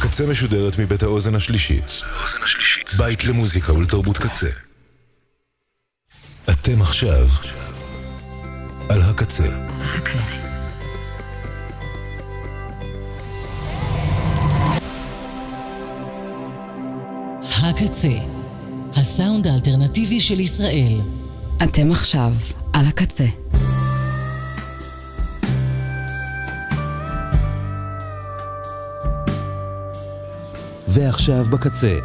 הקצה משודרת מבית האוזן השלישית. בית למוזיקה ולתרבות קצה. אתם עכשיו על הקצה. הקצה. הקצה, הסאונד האלטרנטיבי של ישראל. אתם עכשיו על הקצה. ועכשיו בקצה.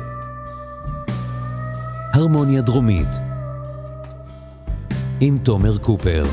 הרמוניה דרומית עם תומר קופר.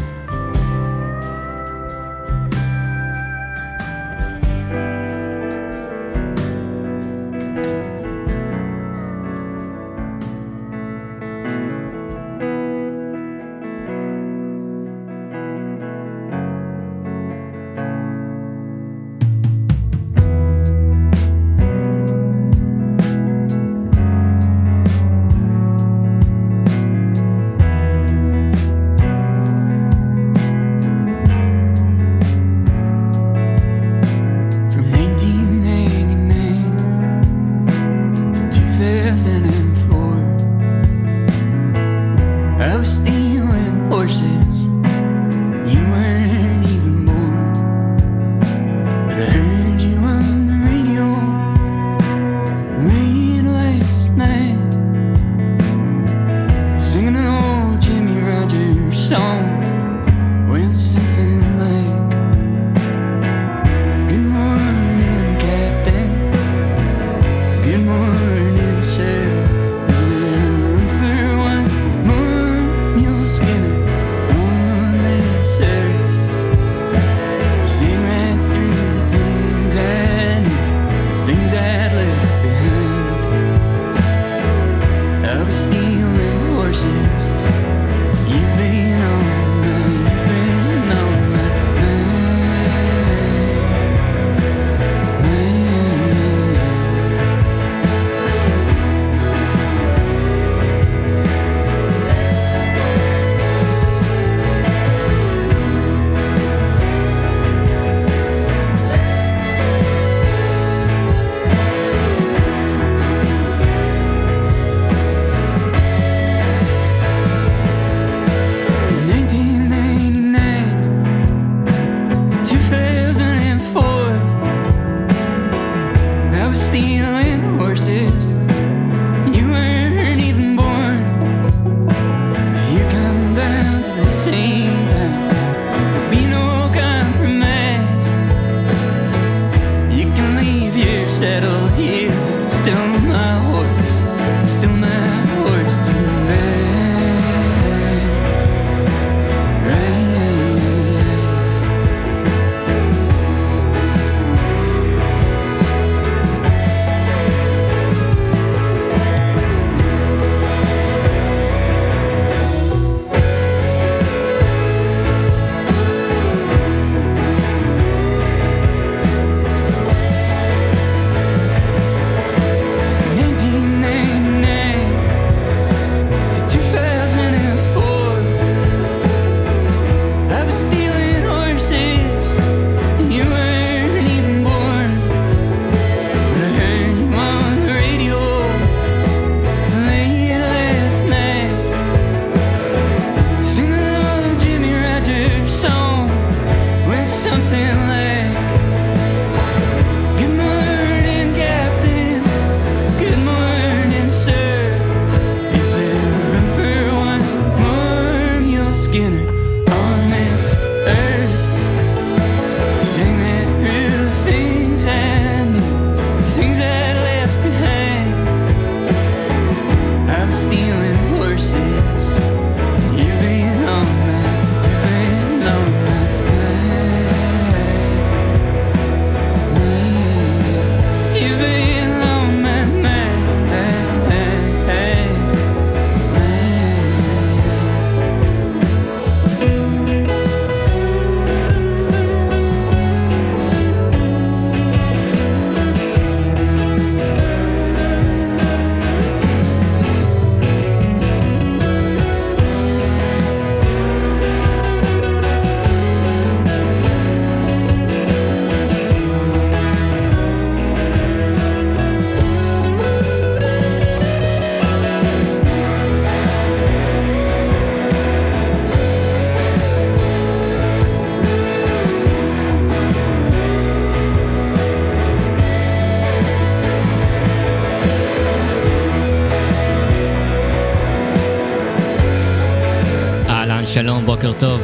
בוקר טוב.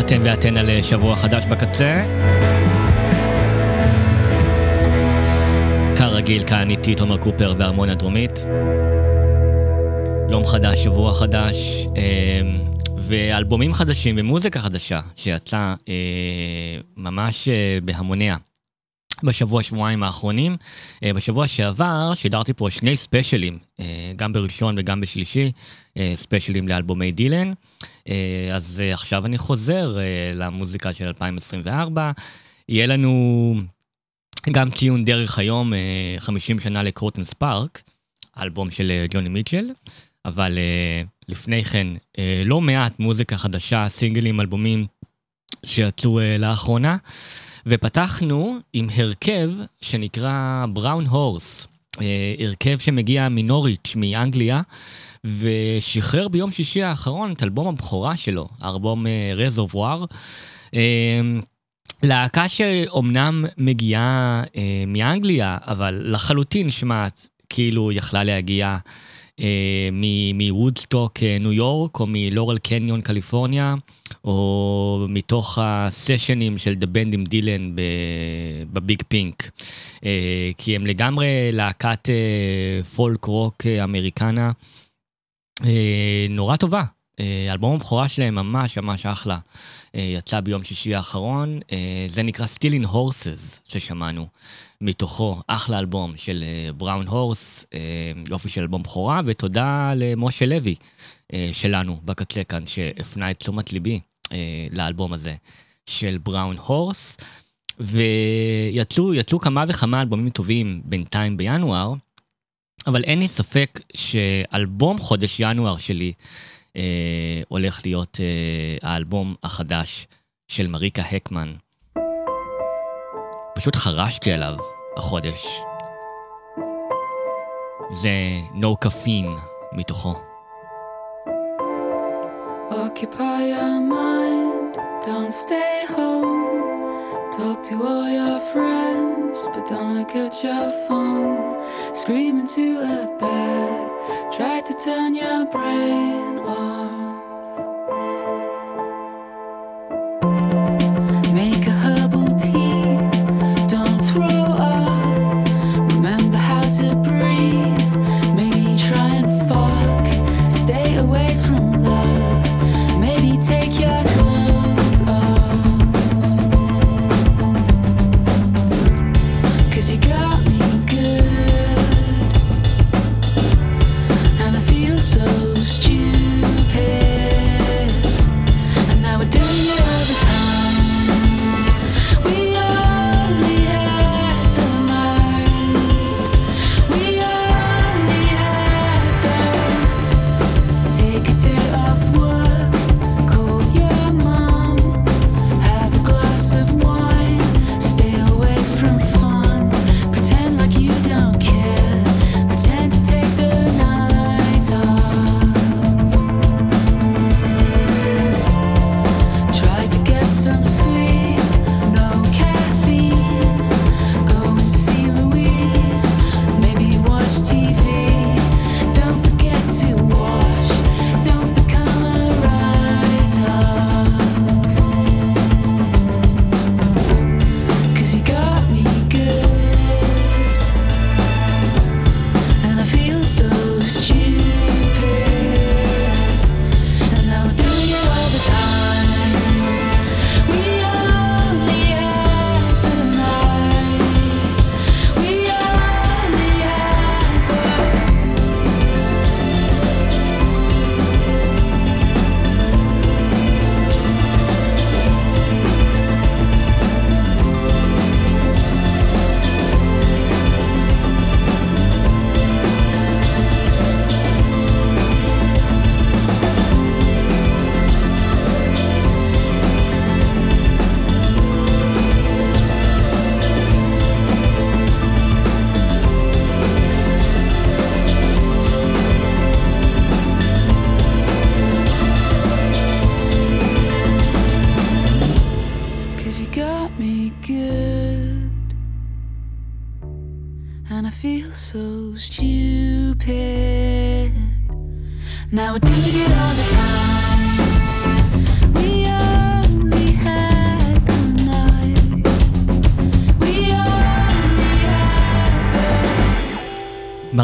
אתם ואתן על שבוע חדש בקצה. כרגיל, כאן איתי תומר קופר והרמוניה הדרומית. יום חדש, שבוע חדש, אה, ואלבומים חדשים ומוזיקה חדשה שיצאה אה, ממש אה, בהמוניה. בשבוע, שבועיים האחרונים. אה, בשבוע שעבר שידרתי פה שני ספיישלים, אה, גם בראשון וגם בשלישי, אה, ספיישלים לאלבומי דילן. אז עכשיו אני חוזר למוזיקה של 2024. יהיה לנו גם ציון דרך היום, 50 שנה לקרוטן ספארק, אלבום של ג'וני מיטשל, אבל לפני כן, לא מעט מוזיקה חדשה, סינגלים, אלבומים שיצאו לאחרונה. ופתחנו עם הרכב שנקרא Brown Horse, אה, הרכב שמגיע מנוריץ' מאנגליה, ושחרר ביום שישי האחרון את אלבום הבכורה שלו, האלבום Reservoir. אה, אה, להקה שאומנם מגיעה מאנגליה, אבל לחלוטין נשמעת כאילו יכלה להגיע אה, מוודסטוק אה, ניו יורק, או מלורל קניון קליפורניה, או מתוך הסשנים של The Band עם דילן בביג פינק. אה, כי הם לגמרי להקת פולק רוק אמריקנה נורא טובה. אלבום הבכורה שלהם ממש ממש אחלה. יצא ביום שישי האחרון, זה נקרא Still in Horses ששמענו. מתוכו אחלה אלבום של בראון uh, הורס, יופי של אלבום בכורה, ותודה למשה לוי שלנו בקצה כאן, שהפנה את תשומת ליבי לאלבום הזה של בראון הורס. ויצאו כמה וכמה אלבומים טובים בינתיים בינואר, אבל אין לי ספק שאלבום חודש ינואר שלי uh, הולך להיות uh, האלבום החדש של מריקה הקמן. פשוט חרשתי עליו החודש. זה No Caffeine מתוכו. Occupy your mind, don't stay home. Talk to all your friends, but don't look at your phone. Scream into a bed, try to turn your brain off.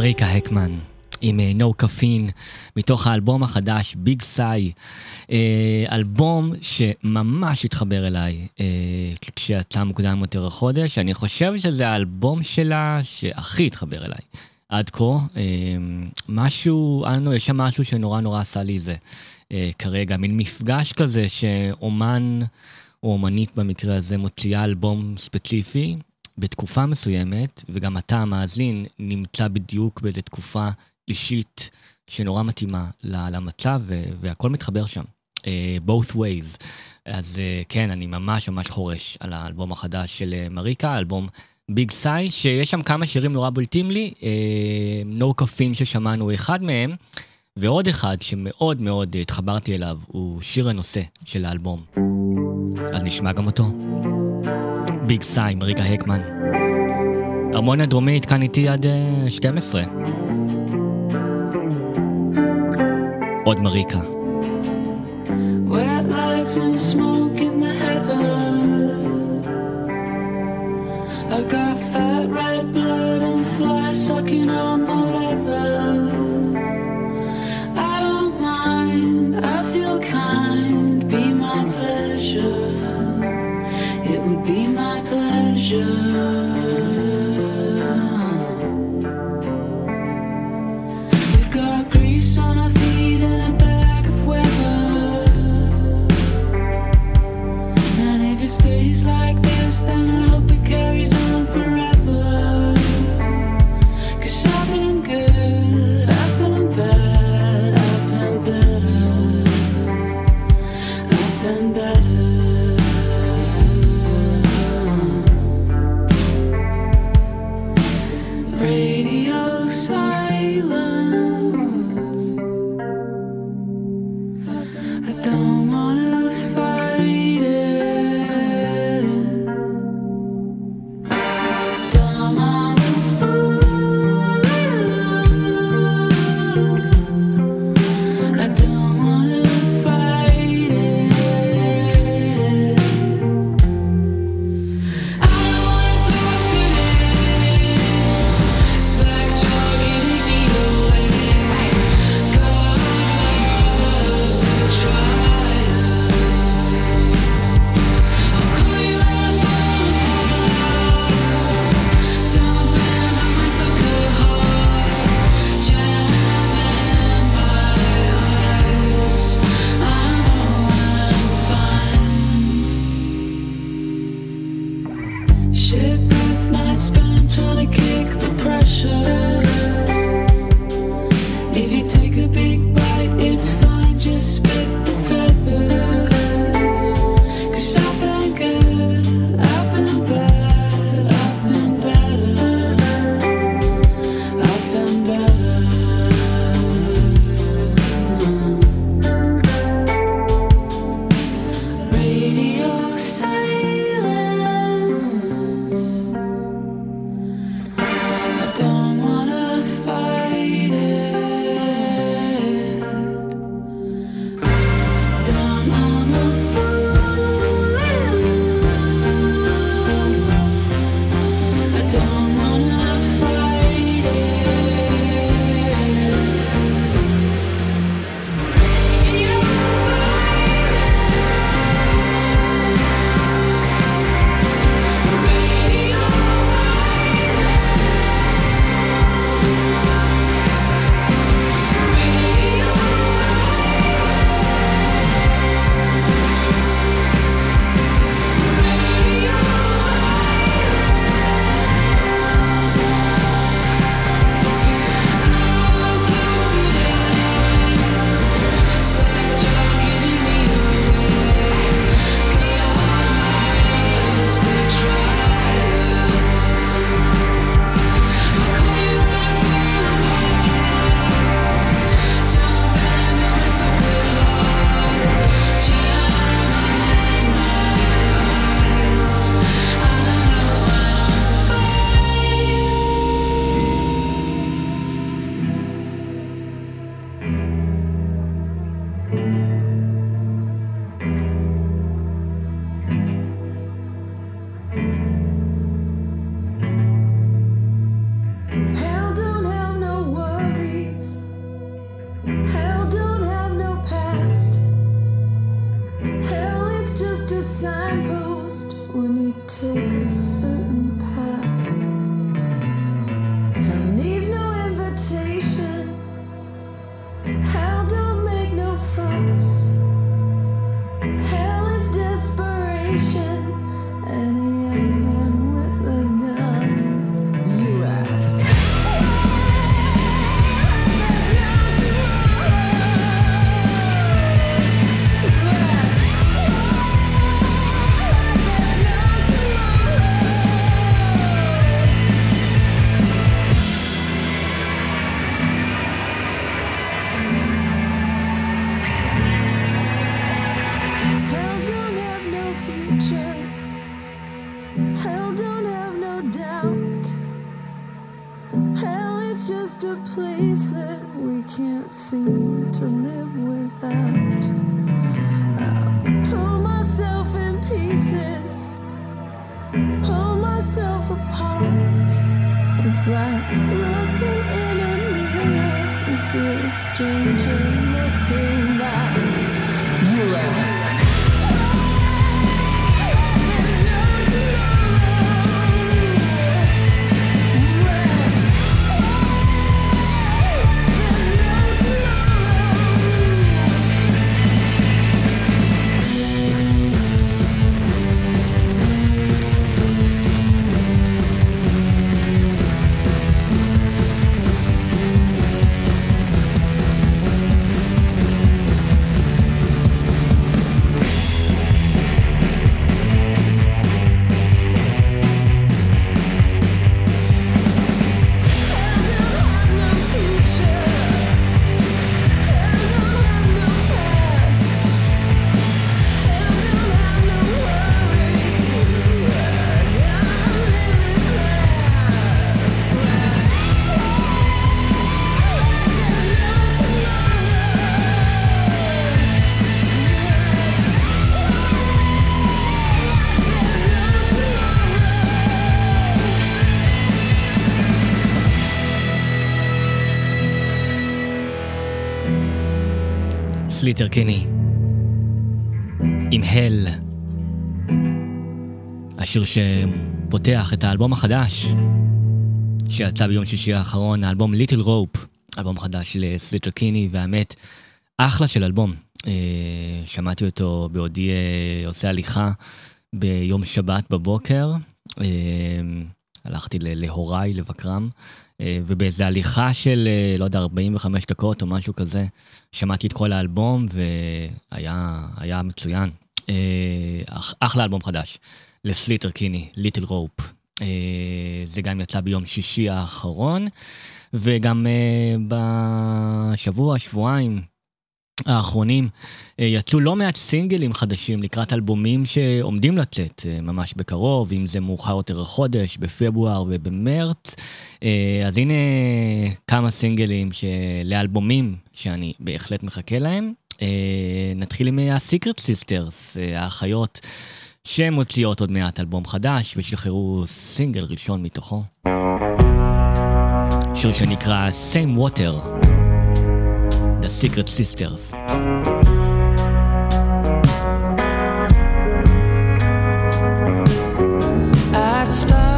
Had מריקה הקמן. עם אה, No Caffeine, מתוך האלבום החדש, ביג סאי. אלבום שממש התחבר אליי אה, כשיצא מוקדם יותר החודש. אני חושב שזה האלבום שלה שהכי התחבר אליי. עד כה, אה, משהו, אנו, יש שם משהו שנורא נורא עשה לי זה אה, כרגע, מין מפגש כזה שאומן, או אומנית במקרה הזה, מוציאה אלבום ספציפי בתקופה מסוימת, וגם אתה, המאזין, נמצא בדיוק באיזו תקופה אישית שנורא מתאימה למצב, והכל מתחבר שם. Uh, both ways. אז uh, כן, אני ממש ממש חורש על האלבום החדש של uh, מריקה, אלבום ביג סאי, שיש שם כמה שירים נורא בולטים לי, uh, No Caffeine ששמענו אחד מהם, ועוד אחד שמאוד מאוד התחברתי אליו, הוא שיר הנושא של האלבום. אז נשמע גם אותו. ביג סאי, מריקה הקמן. הרמוניה דרומית כאן איתי עד uh, 12. עוד מריקה. I got fat red blood and flies sucking on my leather. סליטר קיני. עם Hell. השיר שפותח את האלבום החדש שיצא ביום שישי האחרון, האלבום Little Rope, אלבום חדש לסליטר קיני, והאמת, אחלה של אלבום. אה, שמעתי אותו בעודי אה, עושה הליכה ביום שבת בבוקר. אה, הלכתי להוריי לבקרם, ובאיזה הליכה של, אה, לא יודע, 45 דקות או משהו כזה, שמעתי את כל האלבום והיה היה מצוין. אה, אח- אחלה אלבום חדש, לסליטר קיני, ליטל רופ. אה, זה גם יצא ביום שישי האחרון, וגם אה, בשבוע, שבועיים האחרונים אה, יצאו לא מעט סינגלים חדשים לקראת אלבומים שעומדים לצאת אה, ממש בקרוב, אם זה מאוחר יותר החודש, בפברואר ובמרץ. אה, אז הנה כמה סינגלים לאלבומים שאני בהחלט מחכה להם. נתחיל עם ה-Secret Sisters, האחיות שמוציאות עוד מעט אלבום חדש ושחררו סינגל ראשון מתוכו. שיר שנקרא Same Water. The Secret Sisters. I start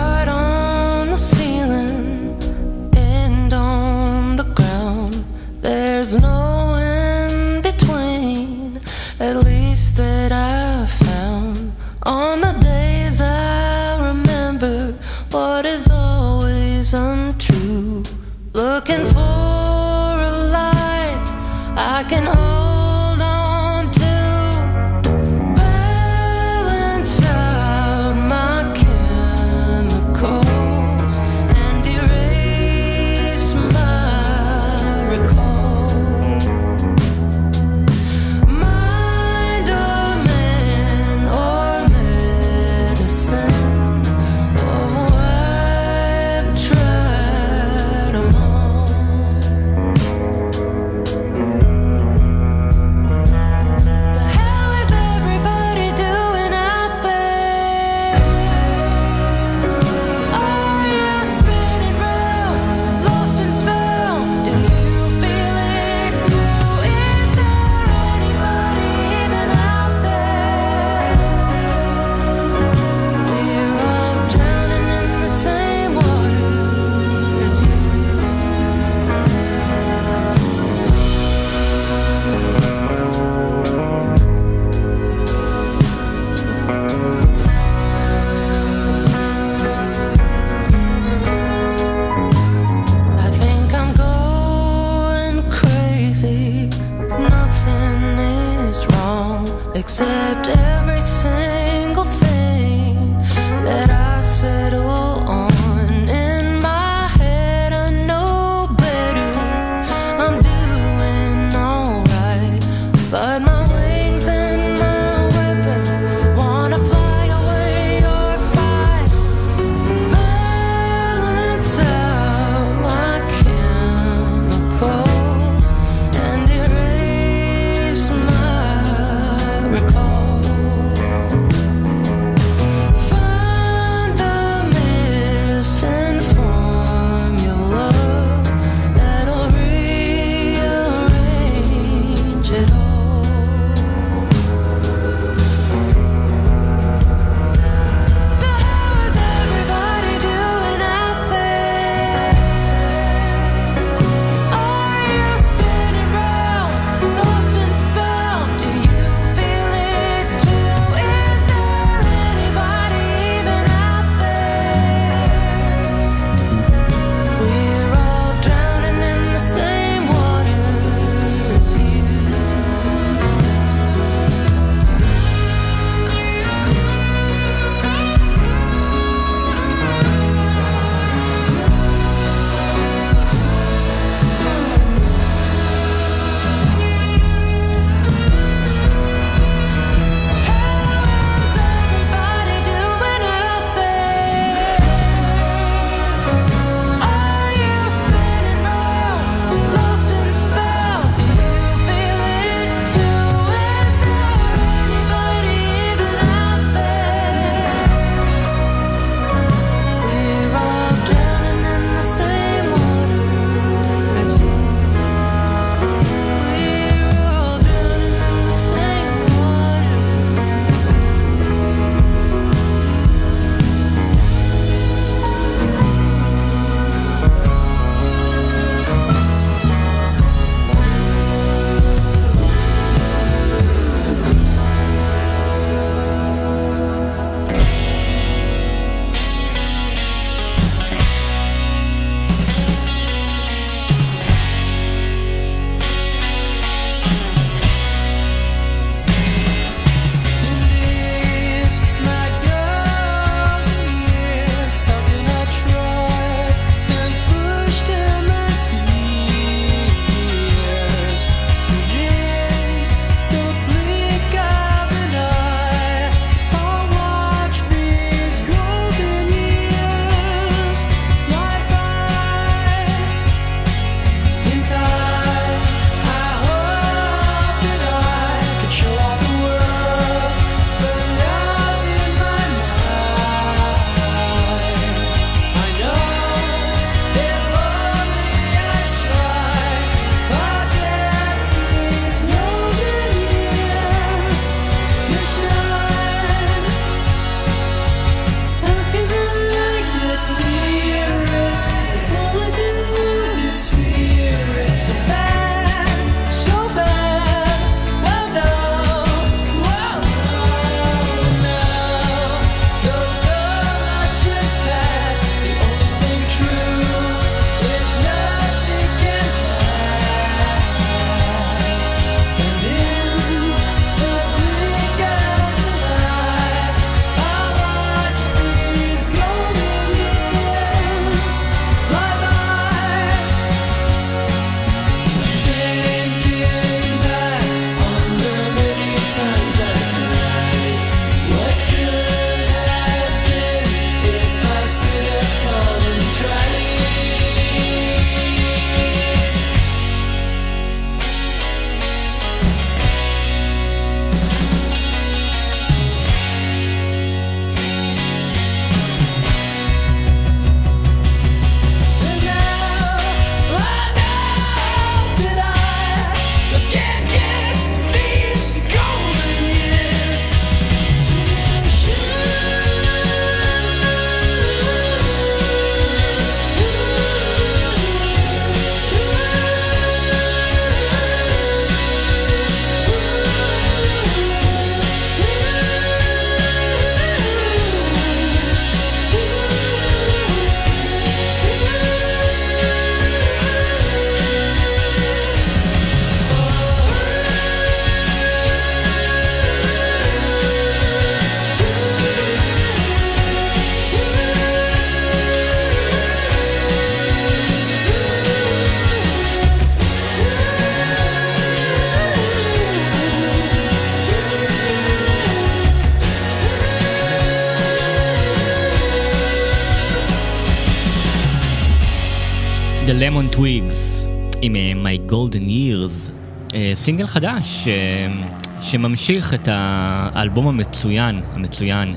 Lemon Twigs עם אה, My Golden Years, אה, סינגל חדש אה, שממשיך את האלבום המצוין, המצוין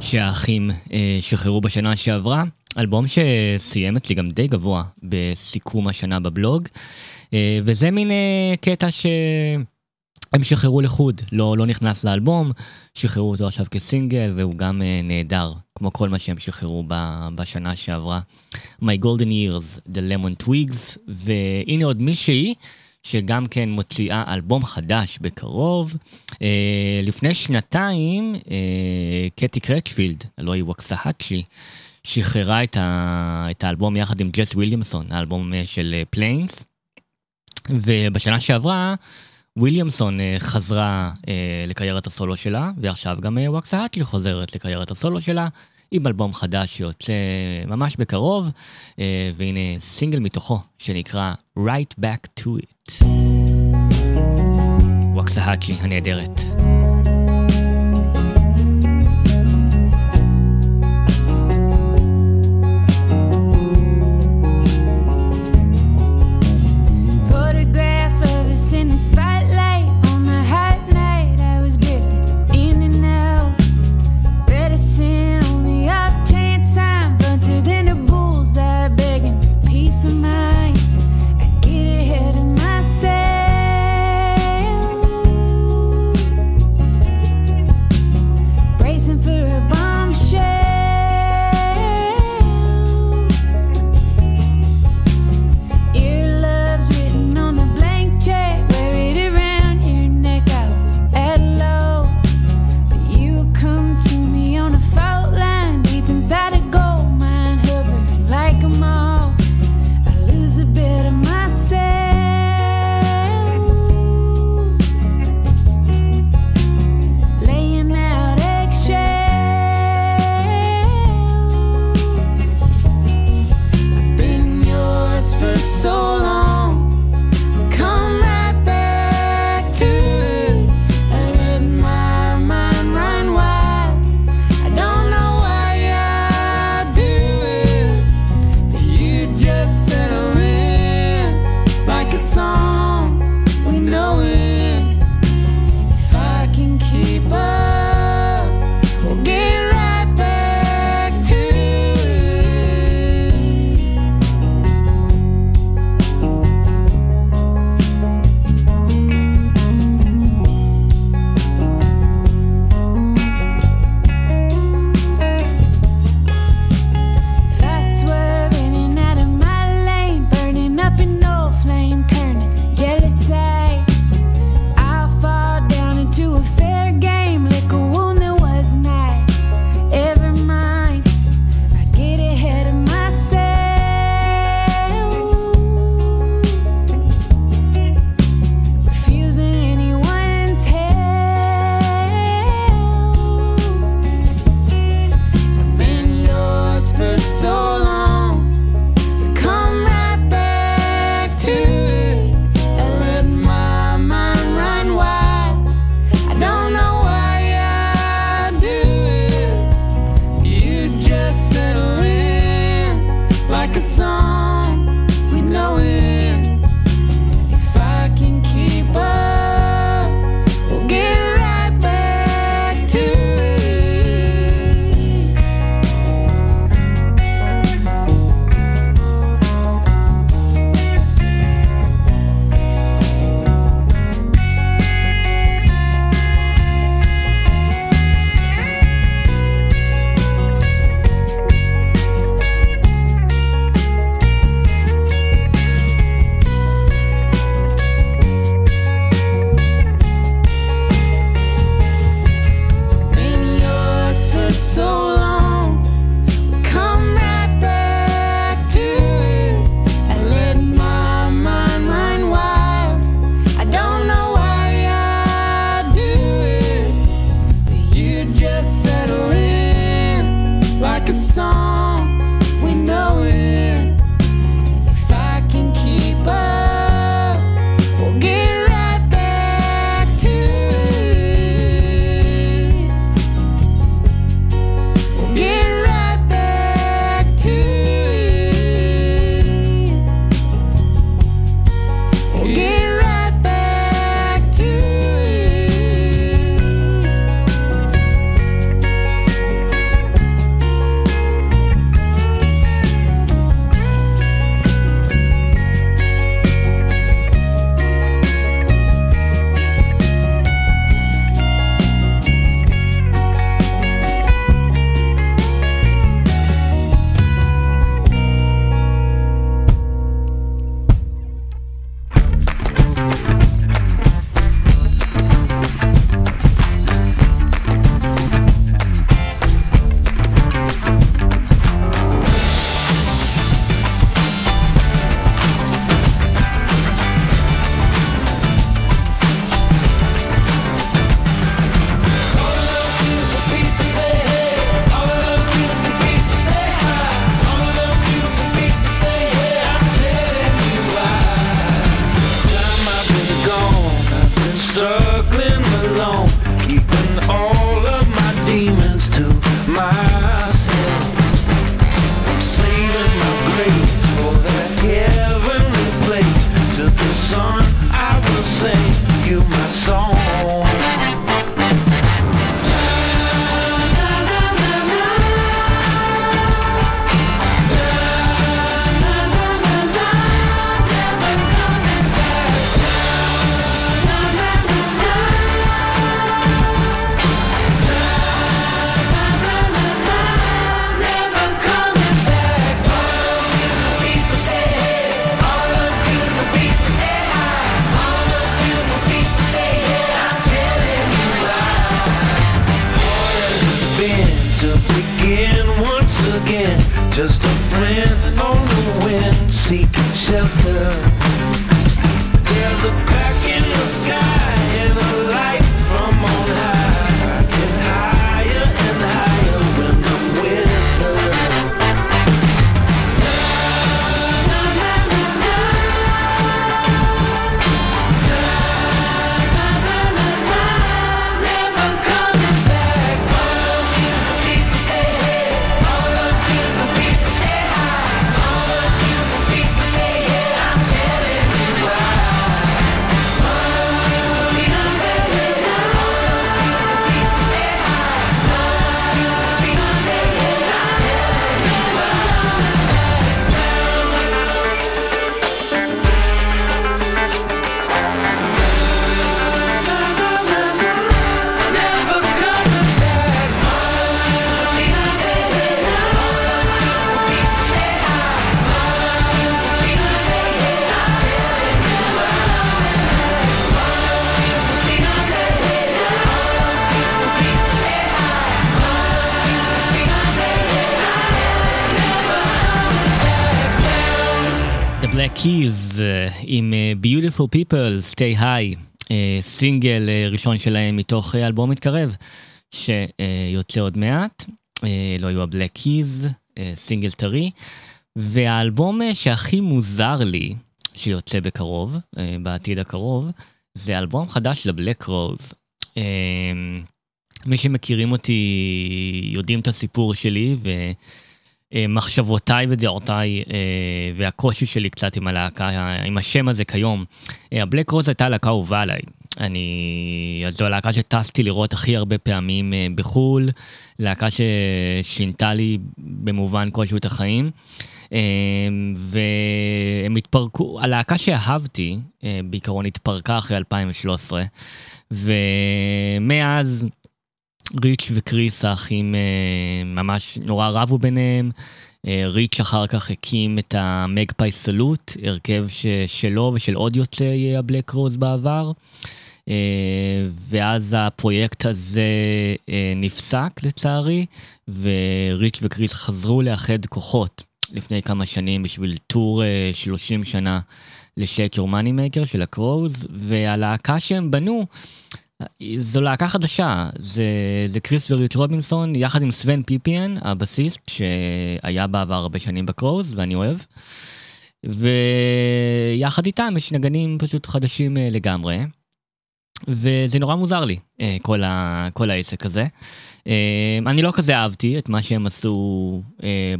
שהאחים שחררו בשנה שעברה, אלבום שסיים אצלי גם די גבוה בסיכום השנה בבלוג, וזה מין קטע ש... הם שחררו לחוד, לא, לא נכנס לאלבום, שחררו אותו עכשיו כסינגל, והוא גם uh, נהדר, כמו כל מה שהם שחררו ב, בשנה שעברה. My Golden Years, The Lemon Twigs, והנה עוד מישהי שגם כן מוציאה אלבום חדש בקרוב. Uh, לפני שנתיים, uh, קטי קרצ'פילד, הלוא היא ווקסהאצ'י, שחררה את, ה, את האלבום יחד עם ג'ס וויליאמסון, האלבום uh, של פליינס, uh, ובשנה שעברה, וויליאמסון uh, חזרה uh, לקריירת הסולו שלה, ועכשיו גם uh, ווקסהאצ'י חוזרת לקריירת הסולו שלה, עם אלבום חדש שיוצא ממש בקרוב, והנה סינגל מתוכו שנקרא Right Back to It. ווקסה האטלי הנהדרת. Beautiful People, Stay High, אה, סינגל אה, ראשון שלהם מתוך אה, אלבום מתקרב, שיוצא עוד מעט, אה, לא היו ה-Black Keys, אה, סינגל טרי, והאלבום אה, שהכי מוזר לי, שיוצא בקרוב, אה, בעתיד הקרוב, זה אלבום חדש לבלק רוז. מי שמכירים אותי יודעים את הסיפור שלי, ו... אה, מחשבותיי ודעותיי אה, והקושי שלי קצת עם הלהקה, עם השם הזה כיום. אה, הבלק רוז הייתה להקה אהובה עליי. אני... זו הלהקה שטסתי לראות הכי הרבה פעמים אה, בחו"ל, להקה ששינתה לי במובן כלשהו את החיים. אה, והם התפרקו, הלהקה שאהבתי אה, בעיקרון התפרקה אחרי 2013, ומאז ריץ' וקריס האחים אה, ממש נורא רבו ביניהם. אה, ריץ' אחר כך הקים את המגפאי סלוט, הרכב ש- שלו ושל עוד יוצאי הבלק רוז בעבר. אה, ואז הפרויקט הזה נפסק לצערי, וריץ' וקריס חזרו לאחד כוחות לפני כמה שנים בשביל טור אה, 30 שנה לשק יור מאני מייקר של הקרוז, והלהקה שהם בנו זו להקה חדשה, זה, זה קריס וריץ' רובינסון יחד עם סוון פיפיאן, הבסיסט שהיה בעבר הרבה שנים בקרוז ואני אוהב. ויחד איתם יש נגנים פשוט חדשים אה, לגמרי. וזה נורא מוזר לי, אה, כל, ה, כל העסק הזה. אה, אני לא כזה אהבתי את מה שהם עשו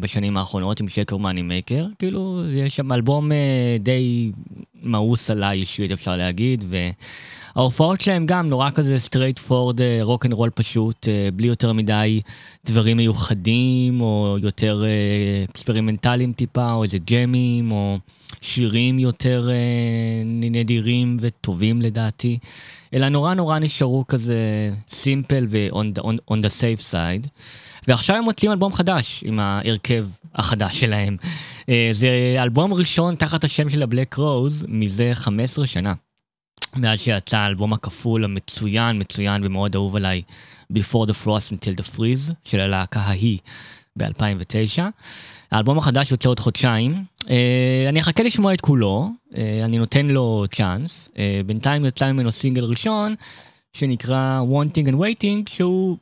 בשנים האחרונות עם Shake Your Money Maker, כאילו יש שם אלבום די מאוס עליי אישית אפשר להגיד, וההופעות שלהם גם נורא כזה straightforward רוק אנד רול פשוט, אה, בלי יותר מדי דברים מיוחדים, או יותר אה, אקספרימנטליים טיפה, או איזה ג'מים, או שירים יותר אה, נדירים וטובים לדעתי, אלא נורא נורא נשארו כזה simple ו-on the, safe side. ועכשיו הם מוציאים אלבום חדש עם ההרכב החדש שלהם. אה, זה אלבום ראשון תחת השם של הבלק רוז מזה 15 שנה. מאז שיצא האלבום הכפול המצוין, מצוין ומאוד אהוב עליי, Before the Frost Until the Freeze, של הלהקה ההיא ב-2009. האלבום החדש יוצא עוד חודשיים. אה, אני אחכה לשמוע את כולו, אה, אני נותן לו צ'אנס. אה, בינתיים יצא ממנו סינגל ראשון, שנקרא Wanting and Waiting, שהוא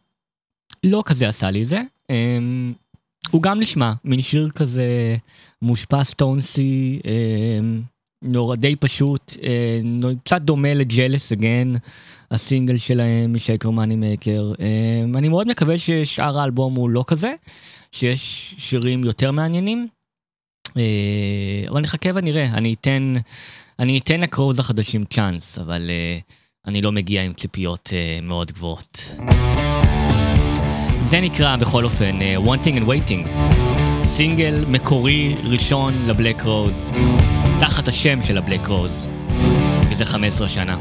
לא כזה עשה לי זה. אה, הוא גם נשמע, מין שיר כזה מושפע סטונסי, אה, נורא די פשוט, אה, קצת דומה לג'לס אגן, הסינגל שלהם משקר מאני מייקר. אה, אני מאוד מקווה ששאר האלבום הוא לא כזה, שיש שירים יותר מעניינים. אה, אבל נחכה ונראה, אני אתן, אני אתן לקרוז החדשים צ'אנס, אבל אני לא מגיע עם ציפיות מאוד גבוהות. זה נקרא בכל אופן Wanting and Waiting, סינגל מקורי ראשון לבלק רוז, תחת השם של הבלק רוז, מזה 15 שנה.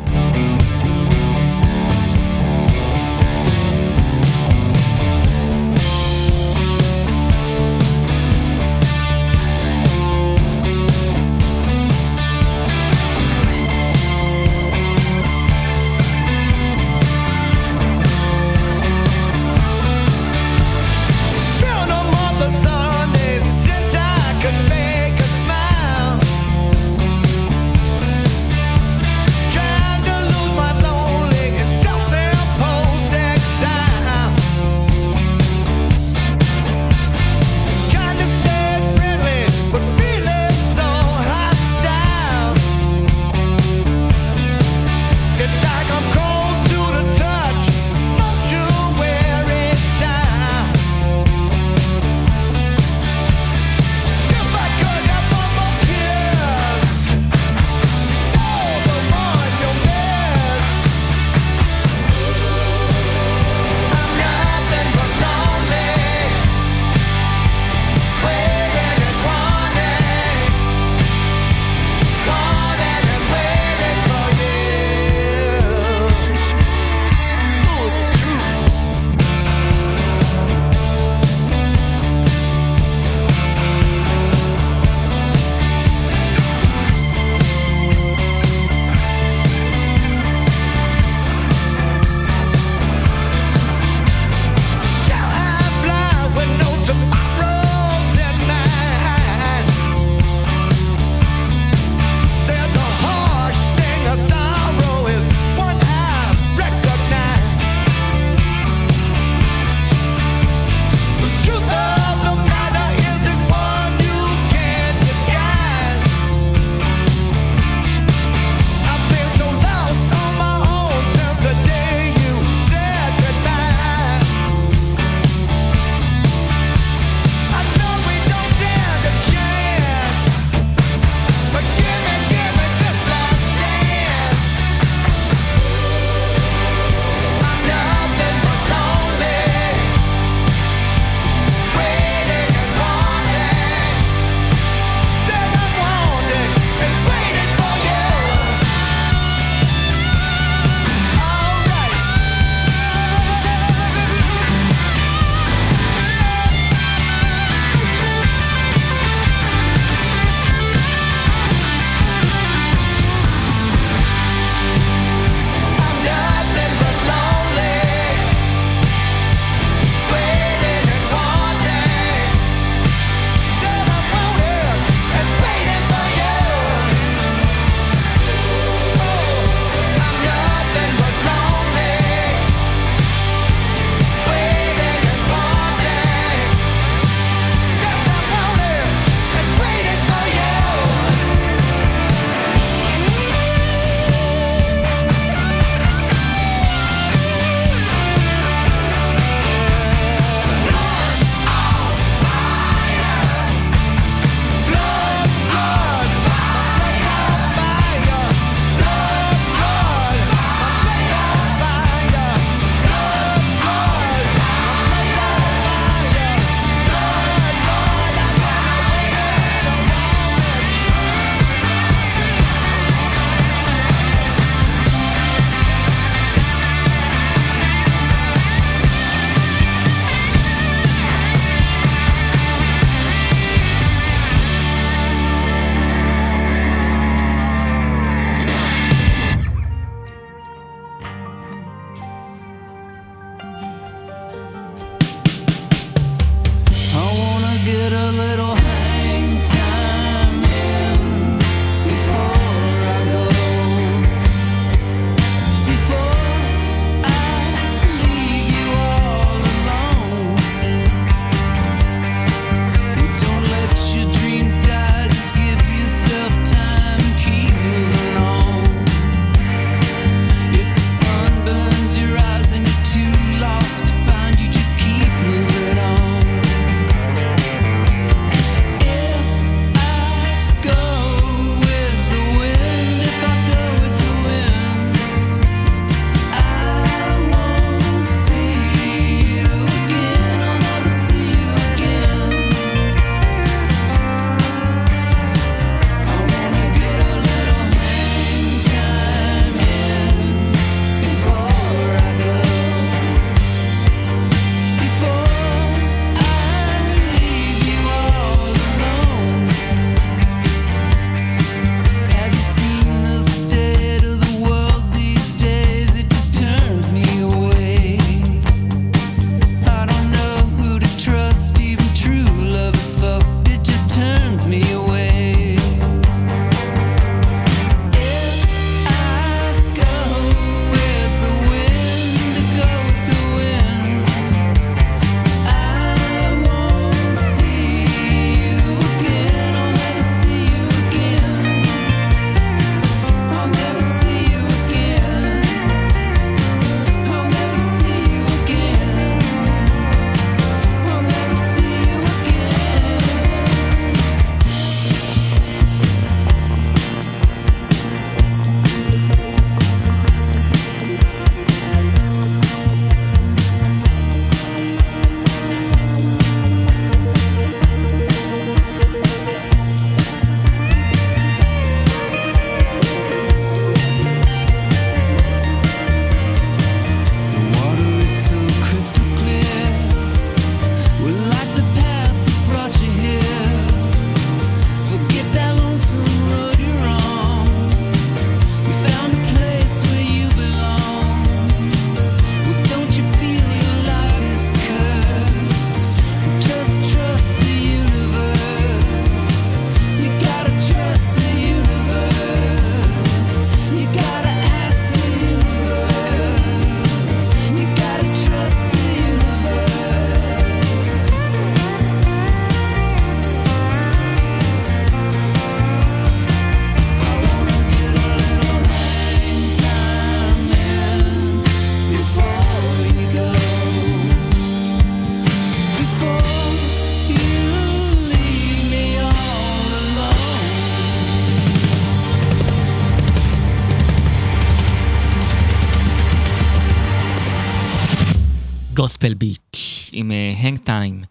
גוספל ביץ' עם Hang Time.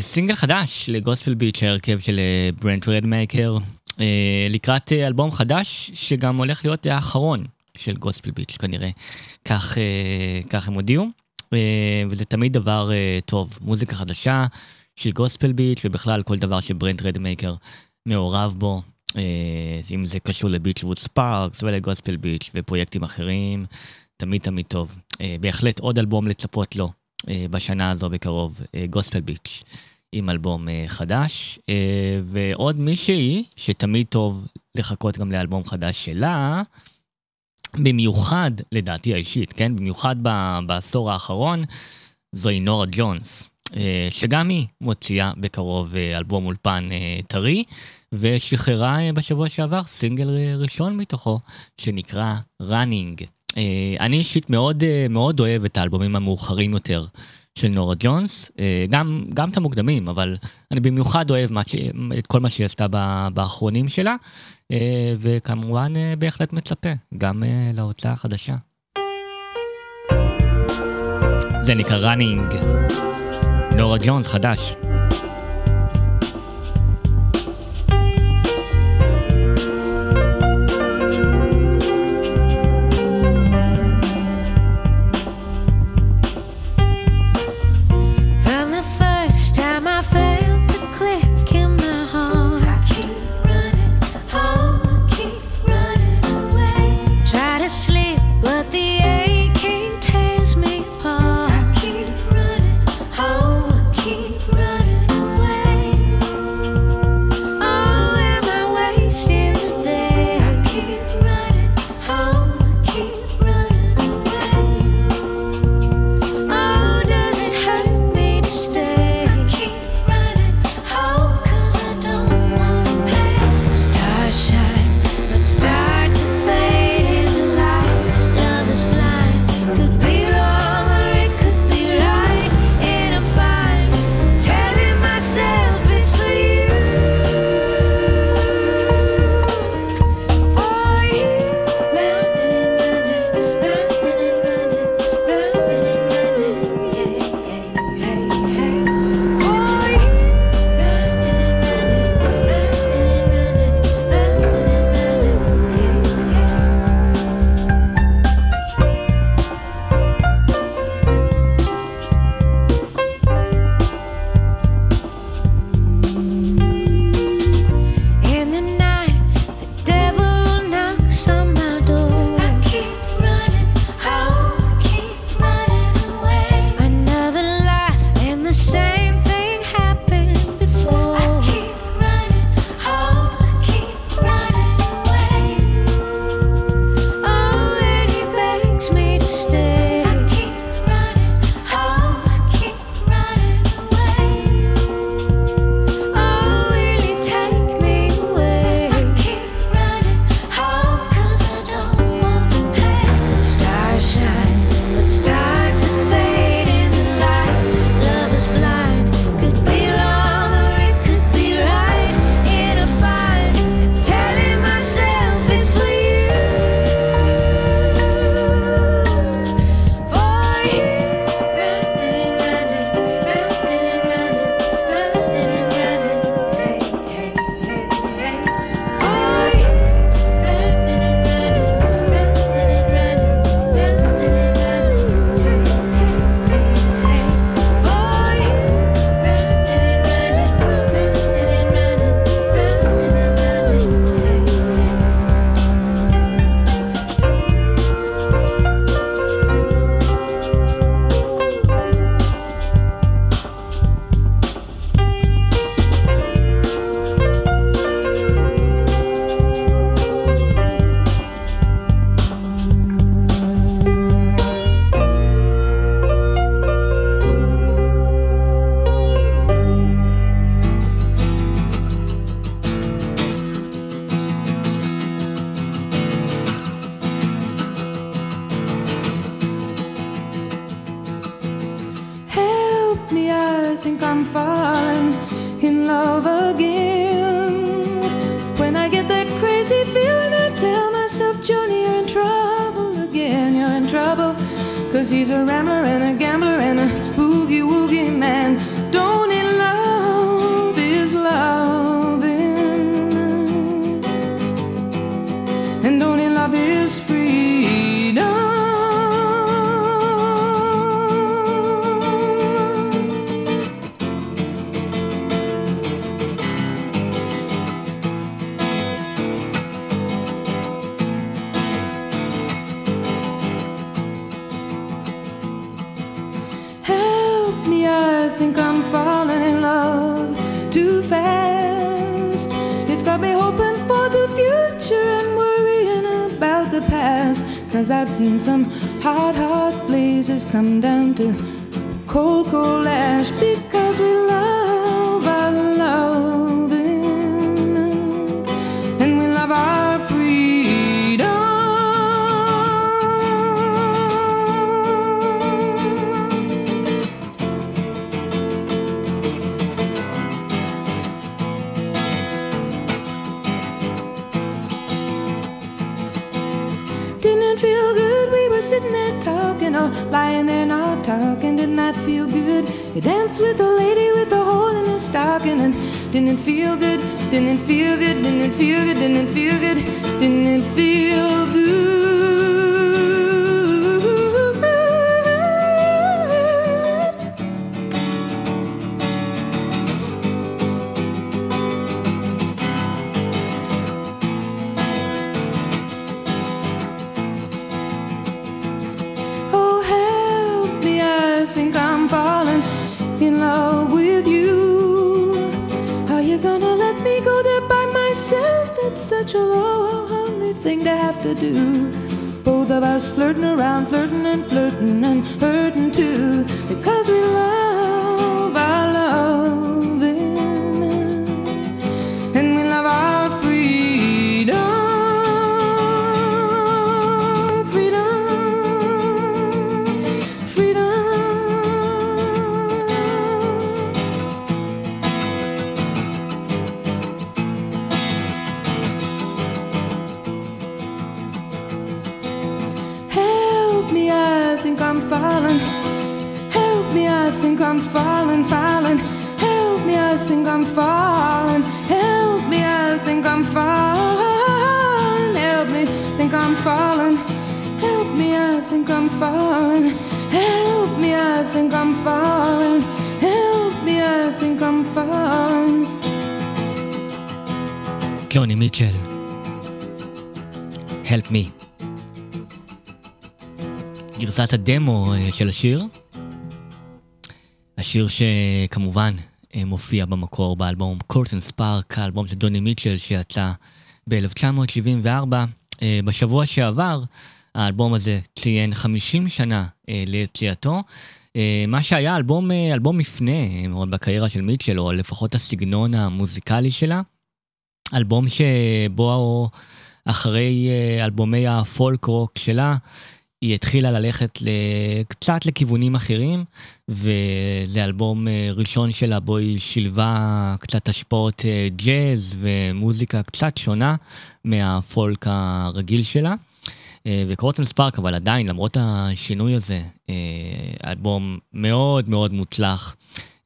סינגל חדש לגוספל ביץ', ההרכב של אה, ברנט רדמייקר, אה, לקראת אה, אלבום חדש שגם הולך להיות האחרון של גוספל ביץ' כנראה. כך, אה, כך הם הודיעו, אה, וזה תמיד דבר אה, טוב. מוזיקה חדשה של גוספל ביץ' ובכלל כל דבר שברנט רדמייקר מעורב בו. אה, אם זה קשור לביצ'ווד ספארקס ולגוספל ביץ' ופרויקטים אחרים, תמיד תמיד טוב. אה, בהחלט עוד אלבום לצפות לו בשנה הזו בקרוב, גוספל ביץ', עם אלבום אה, חדש. אה, ועוד מישהי שתמיד טוב לחכות גם לאלבום חדש שלה, במיוחד, לדעתי האישית, כן? במיוחד בעשור האחרון, זוהי נורה ג'ונס. אה, שגם היא מוציאה בקרוב אה, אלבום אולפן אה, טרי, ושחררה אה, בשבוע שעבר סינגל אה, ראשון מתוכו, שנקרא Running. אה, אני אישית מאוד אה, מאוד אוהב את האלבומים המאוחרים יותר של נורה ג'ונס, אה, גם, גם את המוקדמים, אבל אני במיוחד אוהב מה, את כל מה שהיא עשתה באחרונים שלה, וכמובן בהחלט מצפה גם אה, להוצאה החדשה. זה נקרא Running. נורה ג'ונס חדש. Think I'm falling. Help me, I think I'm falling. Help me, I think I'm falling. ג'וני מיטשל. Help me. גרסת הדמו אה, של השיר. השיר שכמובן אה, מופיע במקור באלבום קורטן ספארק, האלבום של ג'וני מיטשל שיצא ב-1974. אה, בשבוע שעבר האלבום הזה ציין 50 שנה אה, ליציאתו. אה, מה שהיה אלבום, אה, אלבום מפנה אה, מאוד בקריירה של מיטשל, או לפחות הסגנון המוזיקלי שלה. אלבום שבו אחרי אה, אלבומי הפולק רוק שלה, היא התחילה ללכת קצת לכיוונים אחרים, וזה אלבום אה, ראשון שלה בו היא שילבה קצת השפעות אה, ג'אז ומוזיקה קצת שונה מהפולק הרגיל שלה. אה, וקרוטן ספארק, אבל עדיין, למרות השינוי הזה, אה, אלבום מאוד מאוד מוצלח,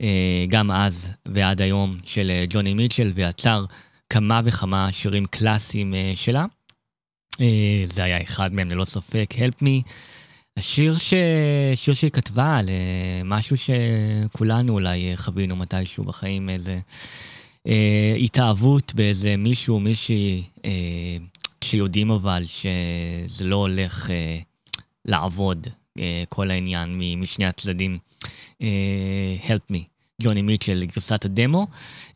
אה, גם אז ועד היום, של אה, ג'וני מיטשל, ויצר כמה וכמה שירים קלאסיים אה, שלה. אה, זה היה אחד מהם ללא ספק, Help Me. השיר ש... שיר שהיא כתבה על אה, משהו שכולנו אולי אה, חווינו מתישהו בחיים, איזה אה, התאהבות באיזה מישהו, מישהי, אה, כשיודעים אבל שזה לא הולך אה, לעבוד, אה, כל העניין משני הצדדים. אה, Help Me. ג'וני מיטשל, גרסת הדמו.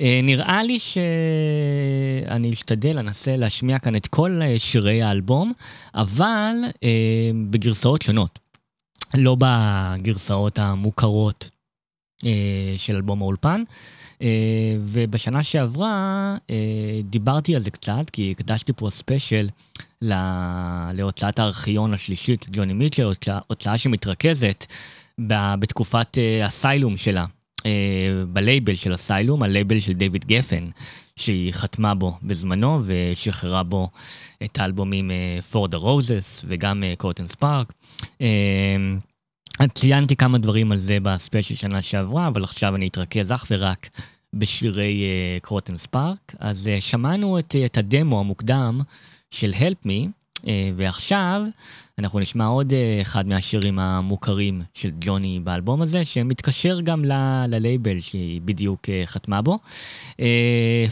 אה, נראה לי שאני אשתדל, אנסה להשמיע כאן את כל אה, שירי האלבום, אבל אה, בגרסאות שונות. לא בגרסאות המוכרות אה, של אלבום האולפן. אה, ובשנה שעברה אה, דיברתי על זה קצת, כי הקדשתי פה special לה- להוצאת הארכיון השלישית, ג'וני מיטשל, הוצאה, שמתרכזת בתקופת האסיילום שלה. אה, בלייבל של אסיילום, הלייבל של דיוויד גפן, שהיא חתמה בו בזמנו ושחררה בו את האלבומים For the Roses וגם Court and Spark. אז ציינתי כמה דברים על זה בספיישל שנה שעברה, אבל עכשיו אני אתרכז אך ורק בשירי uh, קרוטן ספארק. אז uh, שמענו את, uh, את הדמו המוקדם של Help Me, uh, ועכשיו אנחנו נשמע עוד uh, אחד מהשירים המוכרים של ג'וני באלבום הזה, שמתקשר גם ל- ללייבל שהיא בדיוק uh, חתמה בו. Uh,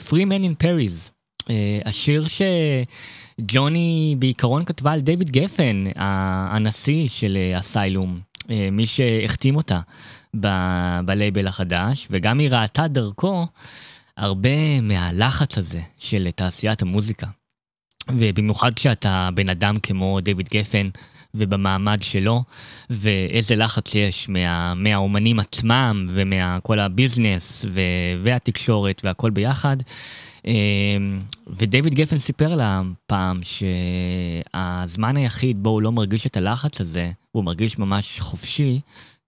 Free Man in Paris, uh, השיר שג'וני בעיקרון כתבה על דיוויד גפן, הנשיא של uh, אסיילום. אה, מי שהחתים אותה ב- בלייבל החדש, וגם היא ראתה דרכו הרבה מהלחץ הזה של תעשיית המוזיקה. ובמיוחד כשאתה בן אדם כמו דיוויד גפן ובמעמד שלו, ואיזה לחץ יש מה, מהאומנים עצמם ומכל הביזנס ו, והתקשורת והכל ביחד. אמ, ודייוויד גפן סיפר לה פעם שהזמן היחיד בו הוא לא מרגיש את הלחץ הזה, הוא מרגיש ממש חופשי,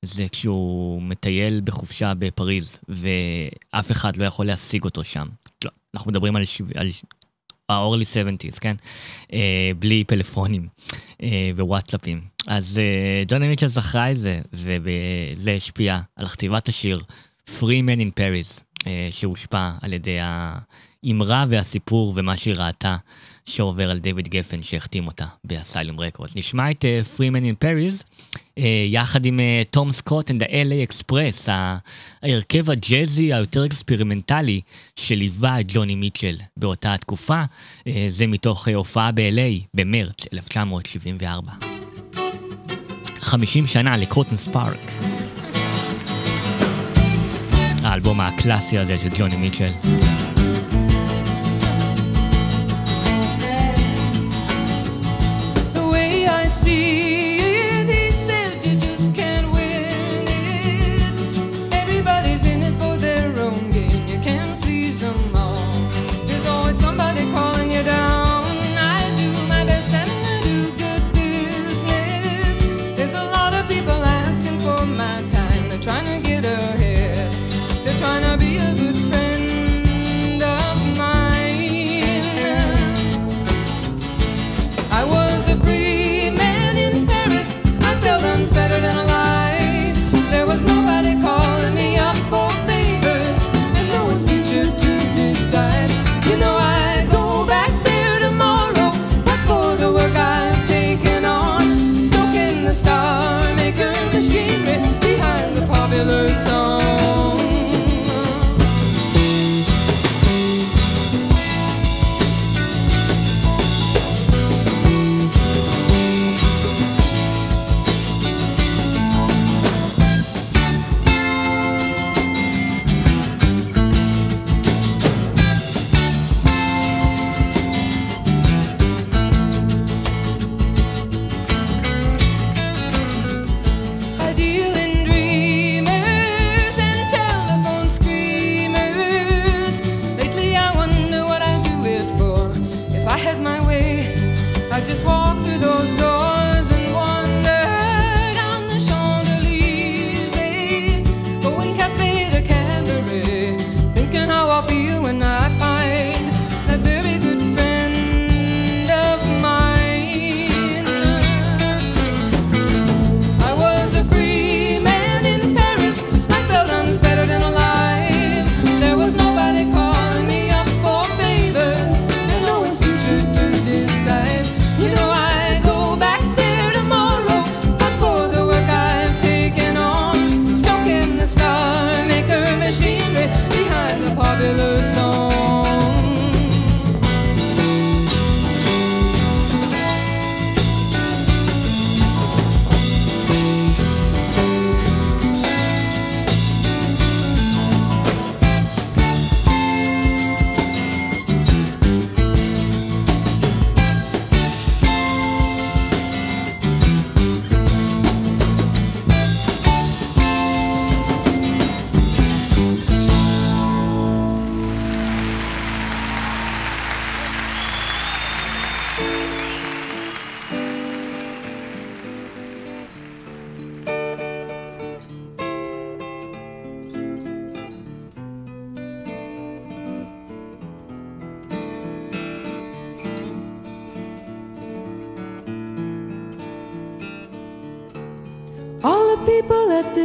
זה כשהוא מטייל בחופשה בפריז, ואף אחד לא יכול להשיג אותו שם. לא, אנחנו מדברים על, שו- על ה-early 70's, כן? אה, בלי פלאפונים אה, ווואטסאפים. אז אה, ג'וני מיטשל זכרה את זה, וזה השפיע על כתיבת השיר Free Man in Paris, אה, שהושפע על ידי האמרה והסיפור ומה שהיא ראתה שעובר על דיוויד גפן שהחתים אותה באסיילום רקורד. נשמע את in Paris אה, יחד עם תום סקוט and the LA Express, ה- ההרכב הג'אזי היותר אקספרימנטלי שליווה את ג'וני מיטשל באותה התקופה. אה, זה מתוך אה, הופעה ב-LA במרץ 1974. 50 שנה לקרוטן ספארק. האלבום הקלאסי הזה של ג'וני מיטשל.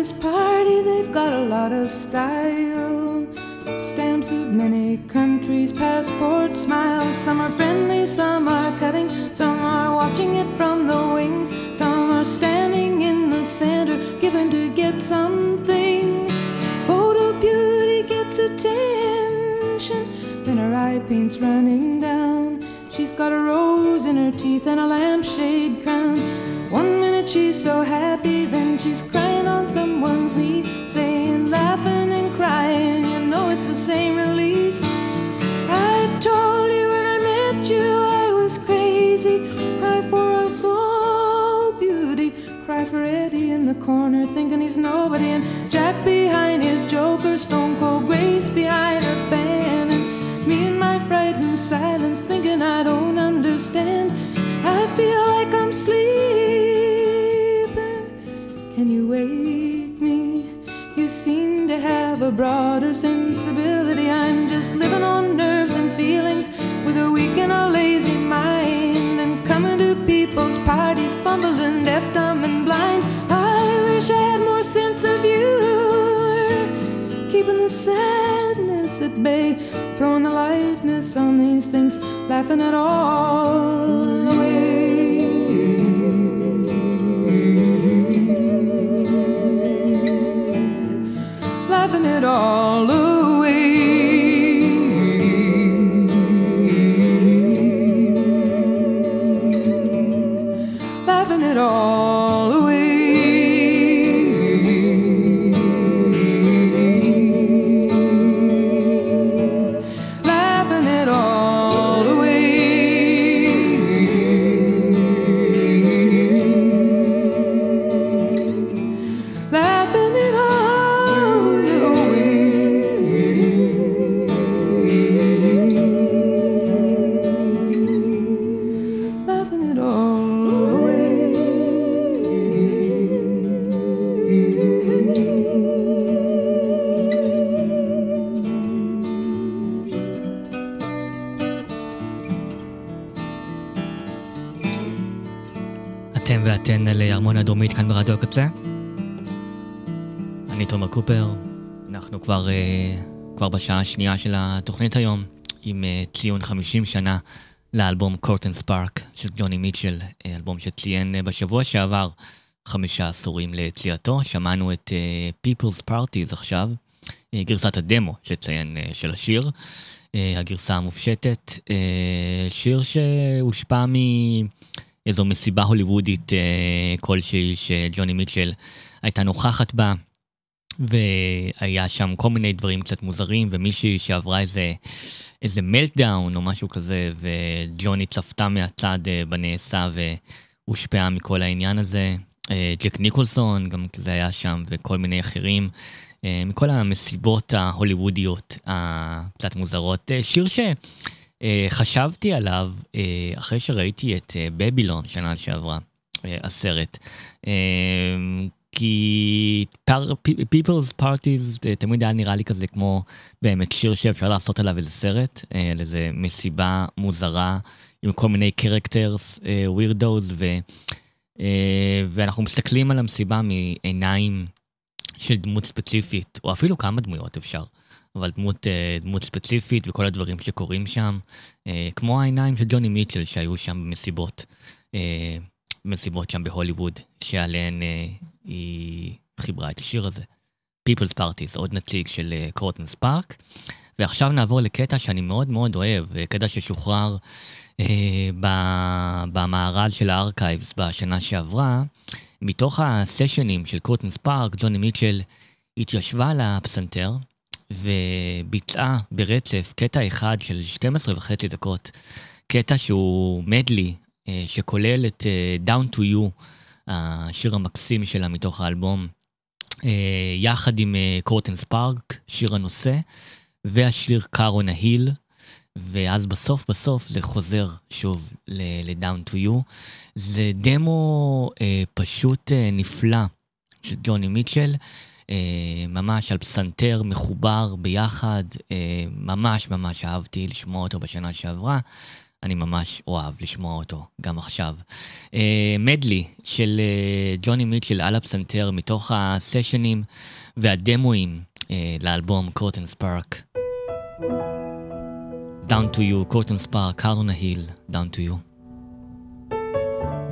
This party, they've got a lot of style. Stamps of many countries, passports, smiles. Some are friendly, some are cutting, some are watching it from the wings. Some are standing in the center, given to get something. Photo beauty gets attention, then her eye paint's running down. She's got a rose in her teeth and a lampshade crown. One minute she's so happy, then she's crying someone's knee, saying, laughing and crying. You know it's the same release. I told you when I met you I was crazy. Cry for us all, beauty. Cry for Eddie in the corner, thinking he's nobody, and Jack behind his joker, Stone Cold Grace behind her fan, and me in my frightened silence, thinking I don't understand. I feel like I'm sleeping. Can you seem to have a broader sensibility. I'm just living on nerves and feelings with a weak and a lazy mind. And coming to people's parties, fumbling, deaf, dumb, and blind. I wish I had more sense of humor. Keeping the sadness at bay, throwing the lightness on these things, laughing at all all הדרומית כאן ברדיו הקצה. אני תומר קופר, אנחנו כבר, אה, כבר בשעה השנייה של התוכנית היום, עם אה, ציון 50 שנה לאלבום קורטן ספארק של ג'וני מיטשל, אה, אלבום שציין בשבוע שעבר חמישה עשורים ליציאתו. שמענו את People's Parties עכשיו, גרסת הדמו שציין של השיר, הגרסה המופשטת, שיר שהושפע מ... איזו מסיבה הוליוודית אה, כלשהי שג'וני מיטשל הייתה נוכחת בה, והיה שם כל מיני דברים קצת מוזרים, ומישהי שעברה איזה, איזה מלטדאון או משהו כזה, וג'וני צפתה מהצד אה, בנעשה והושפעה מכל העניין הזה. אה, ג'ק ניקולסון גם כזה היה שם, וכל מיני אחרים. אה, מכל המסיבות ההוליוודיות הקצת מוזרות. אה, שיר ש... אה, חשבתי עליו אה, אחרי שראיתי את אה, בבילון שנה שעברה, הסרט. כי People's Parties תמיד היה נראה לי כזה כמו באמת שיר שאפשר לעשות עליו איזה סרט, על איזה מסיבה מוזרה עם כל מיני קרקטרס, ווירדוז, ואנחנו מסתכלים על המסיבה מעיניים של דמות ספציפית, או אפילו כמה דמויות אפשר. אבל דמות, אה, דמות ספציפית וכל הדברים שקורים שם, אה, כמו העיניים של ג'וני מיטשל שהיו שם במסיבות, אה, מסיבות שם בהוליווד, שעליהן היא חיברה את השיר הזה. People's Parties, עוד נציג של Court and Spark. ועכשיו נעבור לקטע שאני מאוד מאוד אוהב, קטע ששוחרר אה, ב- במארז של ה Archives בשנה שעברה. מתוך הסשנים של Court and Spark, ג'וני מיטשל התיישבה על הפסנתר, וביצעה ברצף קטע אחד של 12 וחצי דקות, קטע שהוא מדלי, אה, שכולל את אה, Down to You, השיר המקסים שלה מתוך האלבום, אה, יחד עם קורטן ספארק, שיר הנושא, והשיר קארו נהיל, ואז בסוף בסוף זה חוזר שוב ל-Down to You. זה דמו פשוט נפלא של ג'וני מיטשל. אה, ממש על פסנתר מחובר ביחד, אה, ממש ממש אהבתי לשמוע אותו בשנה שעברה. אני ממש אוהב לשמוע אותו, גם עכשיו. אה, מדלי של אה, ג'וני מיטשל על הפסנתר מתוך הסשנים והדמואים אה, לאלבום קורטן ספארק. Down to you, קורטן ספארק, קרונה היל, Down to you.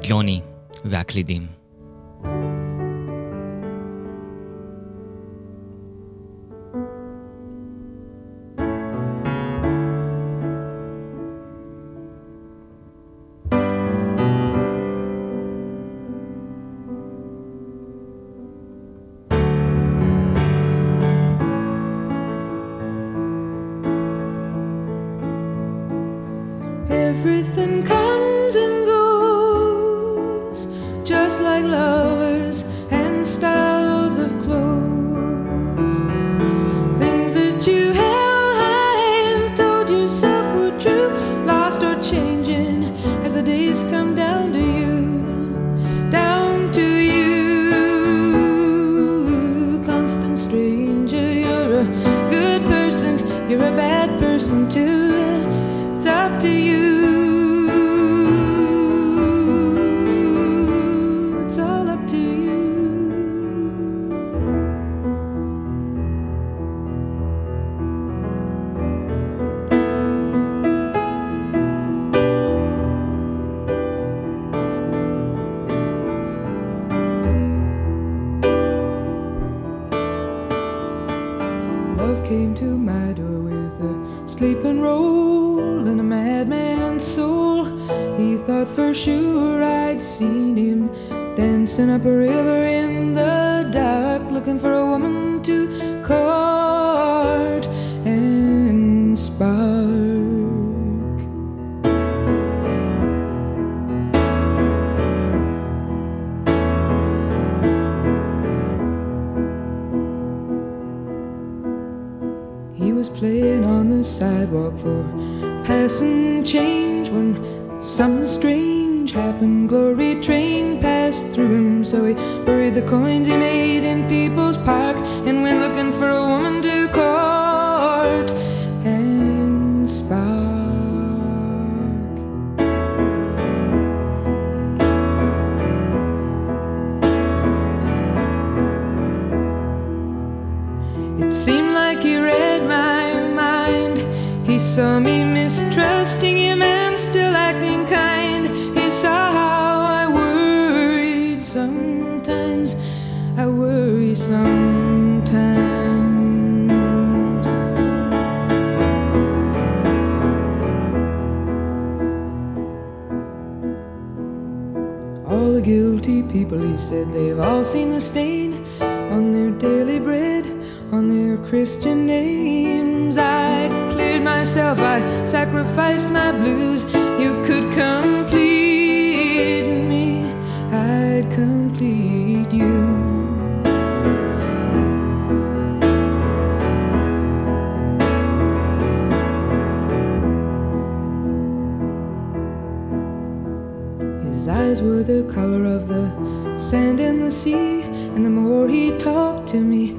ג'וני והקלידים. Was playing on the sidewalk for passing change when something strange happened. Glory train passed through him, so he buried the coins he made in People's Park and went looking for a woman to saw me mistrusting him and still acting kind. He saw how I worried sometimes. I worry sometimes. All the guilty people, he said, they've all seen the stain on their daily bread, on their Christian names. I myself, I sacrificed my blues. You could complete me, I'd complete you. His eyes were the color of the sand in the sea, and the more he talked to me,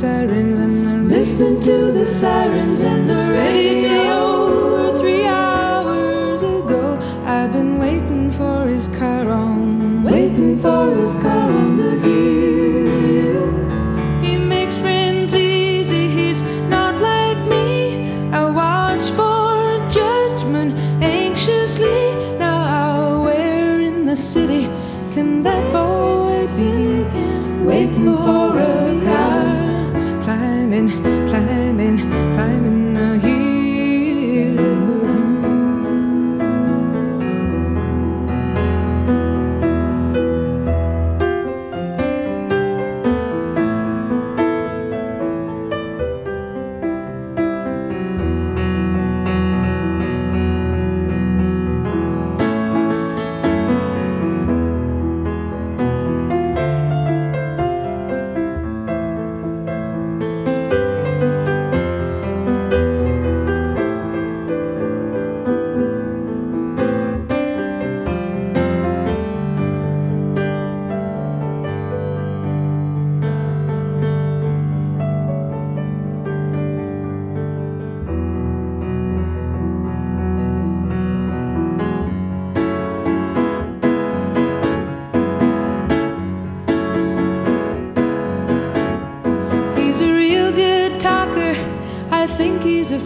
sirens and they're listening to the sirens and the radio.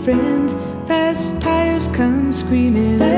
Friend. Fast tires come screaming.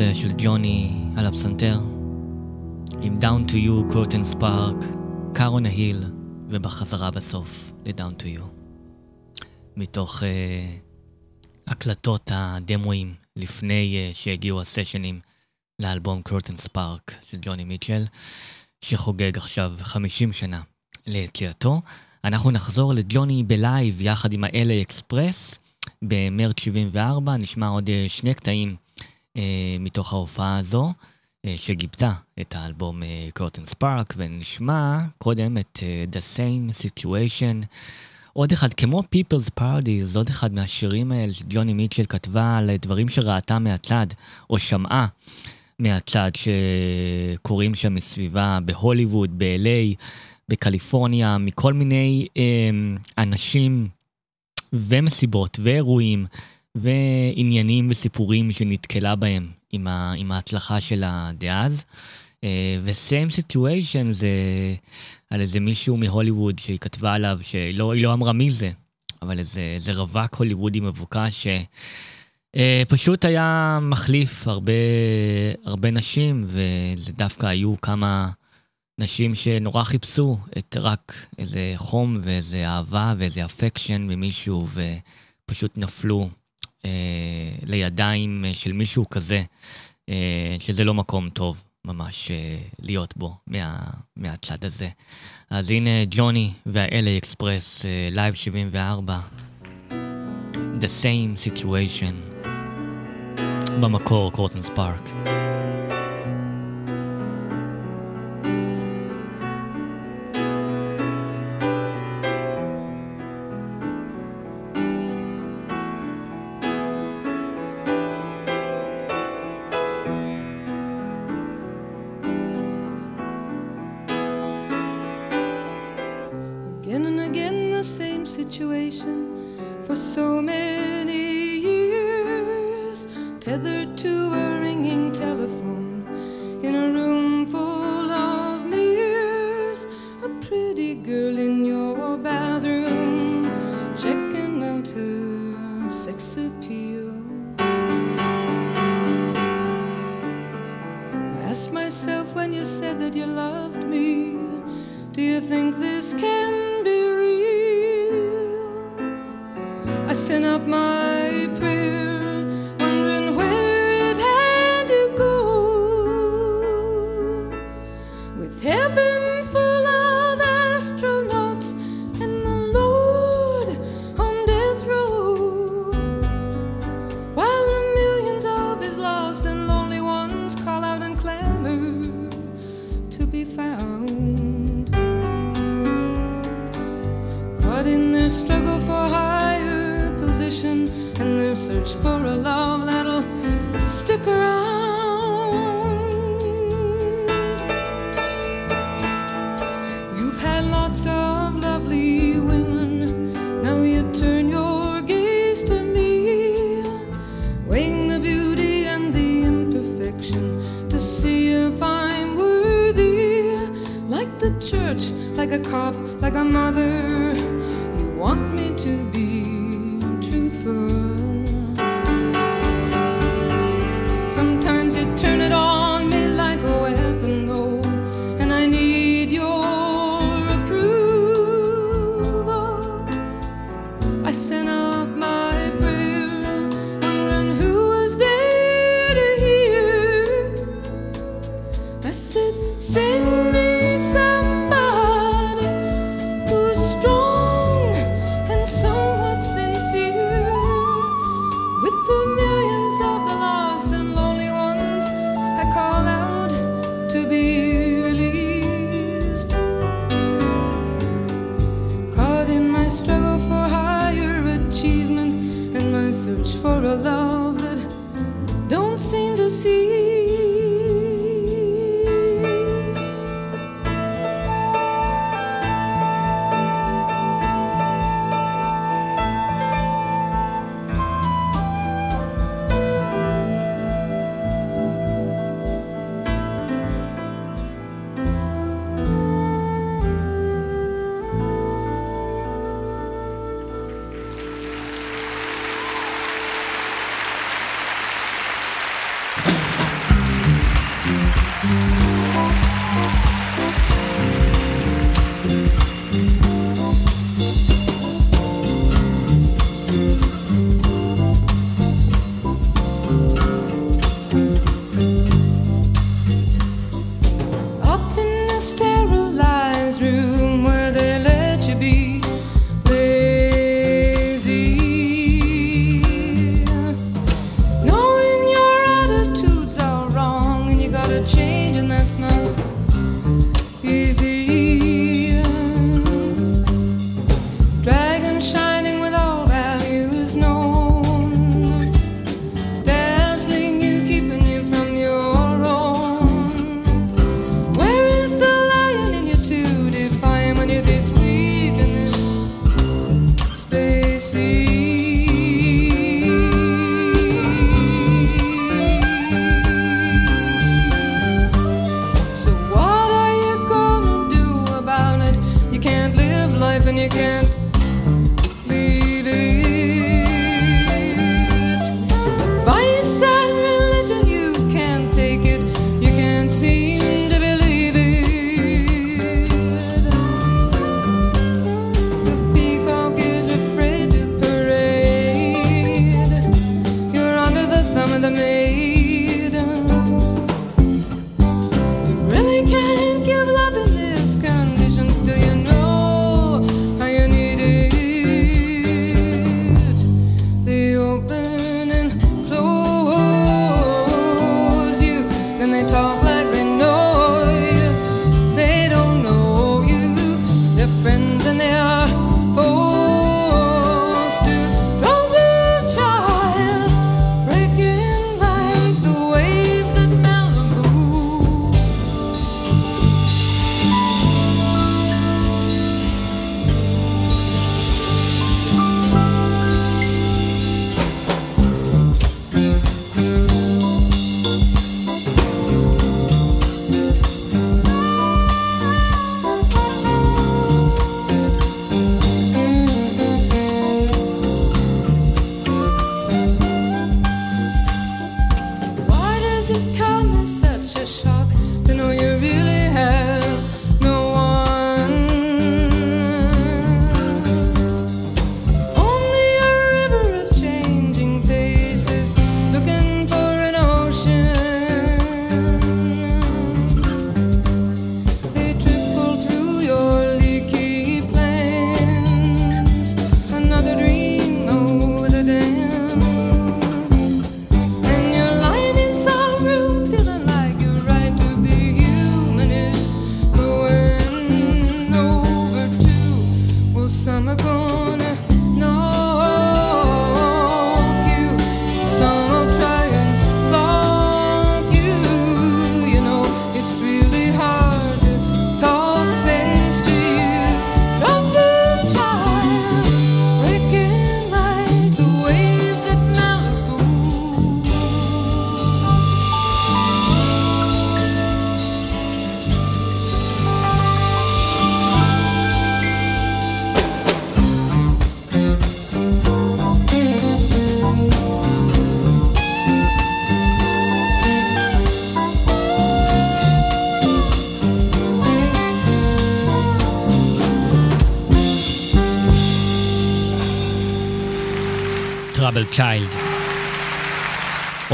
הזה של ג'וני על הפסנתר, עם Down to You, Court and Spark, Car on a Hill, ובחזרה בסוף ל-Down to You. מתוך uh, הקלטות הדמואים לפני uh, שהגיעו הסשנים לאלבום Court and Spark של ג'וני מיטשל, שחוגג עכשיו 50 שנה ליציאתו. אנחנו נחזור לג'וני ב live יחד עם ה-LA אקספרס במרץ 74, נשמע עוד אה, שני קטעים מתוך ההופעה הזו, אה, שגיבתה את האלבום קורטן ספארק, ונשמע קודם את אה, The Same Situation. עוד אחד, כמו People's Parties, עוד אחד מהשירים האלה שג'וני מיטשל כתבה על דברים שראתה מהצד, או שמעה מהצד שקורים שם מסביבה בהוליווד, ב-LA, בקליפורניה, מכל מיני אה, אנשים ומסיבות ואירועים ועניינים וסיפורים שנתקלה בהם עם, ה, עם ההצלחה שלה דאז. אה, ו-same situation זה על איזה מישהו מהוליווד שהיא כתבה עליו, שהיא לא, לא אמרה מי זה, אבל איזה, איזה רווק הוליוודי מבוקש שפשוט אה, היה מחליף הרבה, הרבה נשים, ודווקא היו כמה נשים שנורא חיפשו את רק איזה חום ואיזה אהבה ואיזה affection ממישהו, ופשוט נפלו אה, לידיים אה, של מישהו כזה, אה, שזה לא מקום טוב ממש להיות בו מה, מהצד הזה. אז הנה ג'וני וה-LA Express, live 74, The same situation, במקור Court and Spark.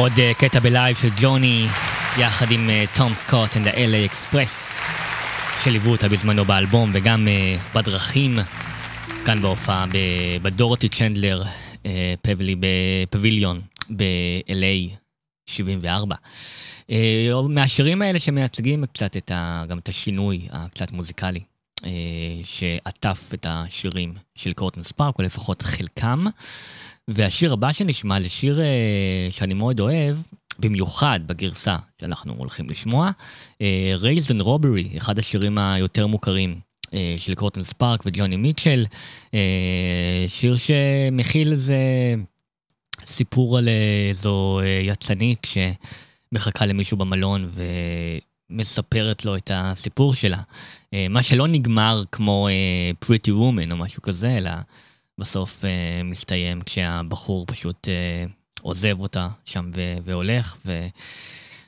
עוד אה, קטע ב live של ג'וני, יחד עם אה, תום סקוט and the LA Express, שליוו אותה בזמנו באלבום וגם אה, בדרכים, כאן בהופעה בדורותי צ'נדלר, פבלי בפביליון ב-LA 74. אה, מהשירים האלה שמייצגים קצת את ה, גם את השינוי הקצת מוזיקלי, שעטף את השירים של Court and Spark, או לפחות חלקם. והשיר הבא שנשמע זה שיר אה, שאני מאוד אוהב, במיוחד בגרסה שאנחנו הולכים לשמוע, אה, Raised and Robbery, אחד השירים היותר מוכרים אה, של קורטן ספארק וג'וני מיטשל, שיר שמכיל איזה סיפור על איזו יצנית שמחכה למישהו במלון ומספרת לו את הסיפור שלה. מה שלא נגמר כמו Pretty Woman או משהו כזה, אלא בסוף אה, מסתיים כשהבחור פשוט אה, עוזב אותה שם ו- והולך. ו...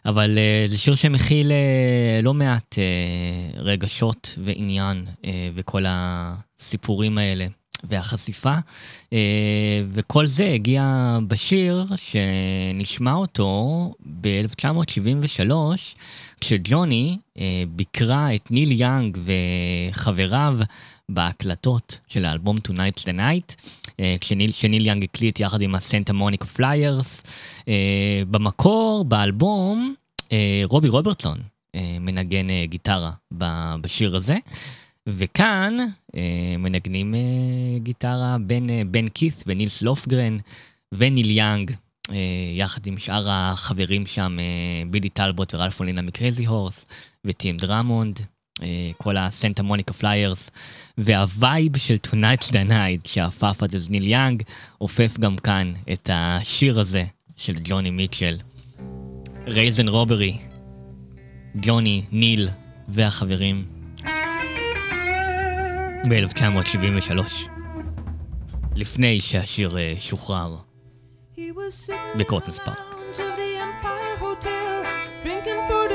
אבל אה, זה שיר שמכיל אה, לא מעט אה, רגשות ועניין אה, וכל הסיפורים האלה והחשיפה. אה, וכל זה הגיע בשיר שנשמע אותו ב-1973, כשג'וני אה, ביקרה את ניל יאנג וחבריו בהקלטות של האלבום Tonight's the Night, אה, כשניל, שניל יאנג הקליט יחד עם ה Santa Monica Flyers. אה, במקור, באלבום, אה, רובי רוברטסון מנגן גיטרה בשיר הזה. וכאן מנגנים גיטרה בין בן קית' ונילס לופגרן וניל יאנג, אה, יחד עם שאר החברים שם, אה, בילי טלבוט ורלף מולינה מ Crazy Horse וטים דרמונד, כל ה Santa Monica Flyers, וה vibe של Tonight's the Night שאפף עד אז ניל יאנג, אופף גם כאן את השיר הזה של ג'וני מיטשל. Raised on Robbery, ג'וני, ניל והחברים. ב-1973, לפני שהשיר אה, שוחרר the פארק. drinking for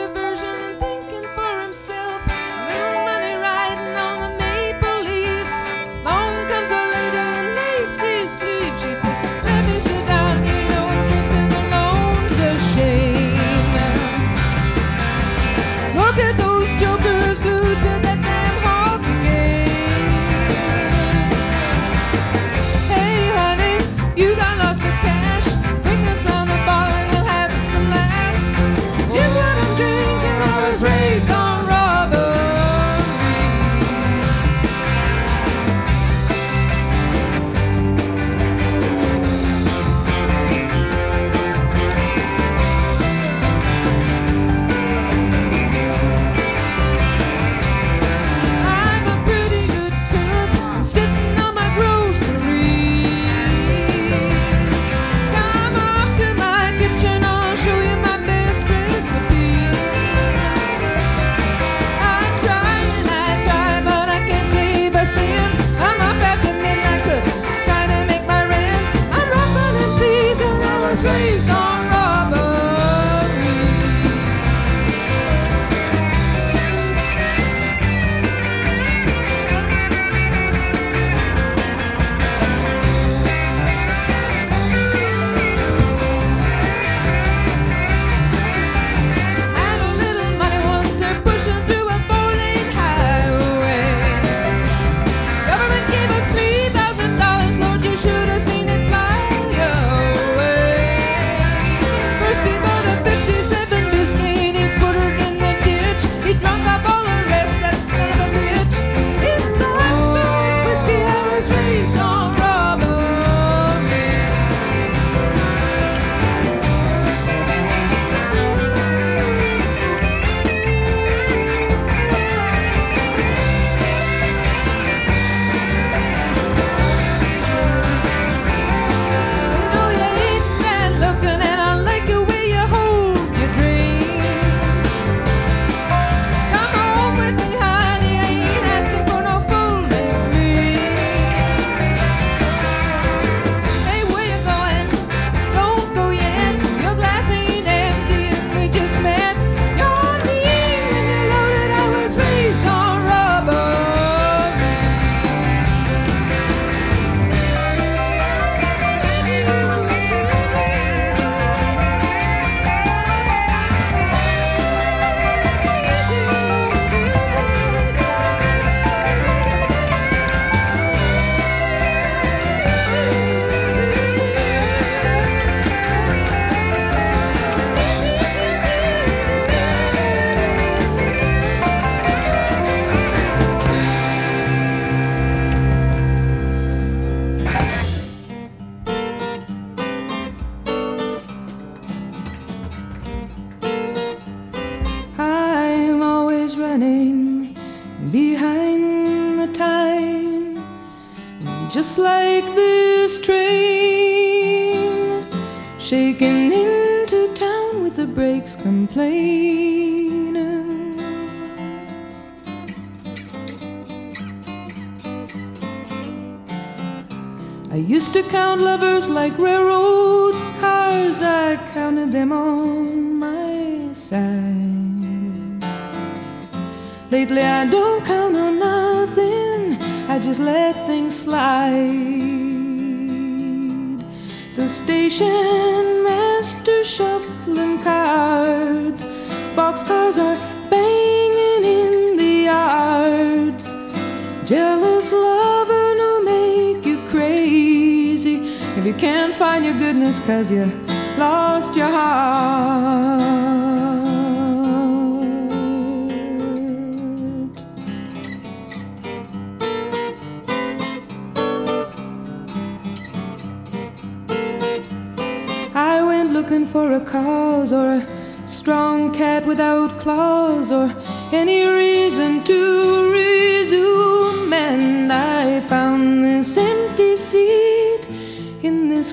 Anastasia.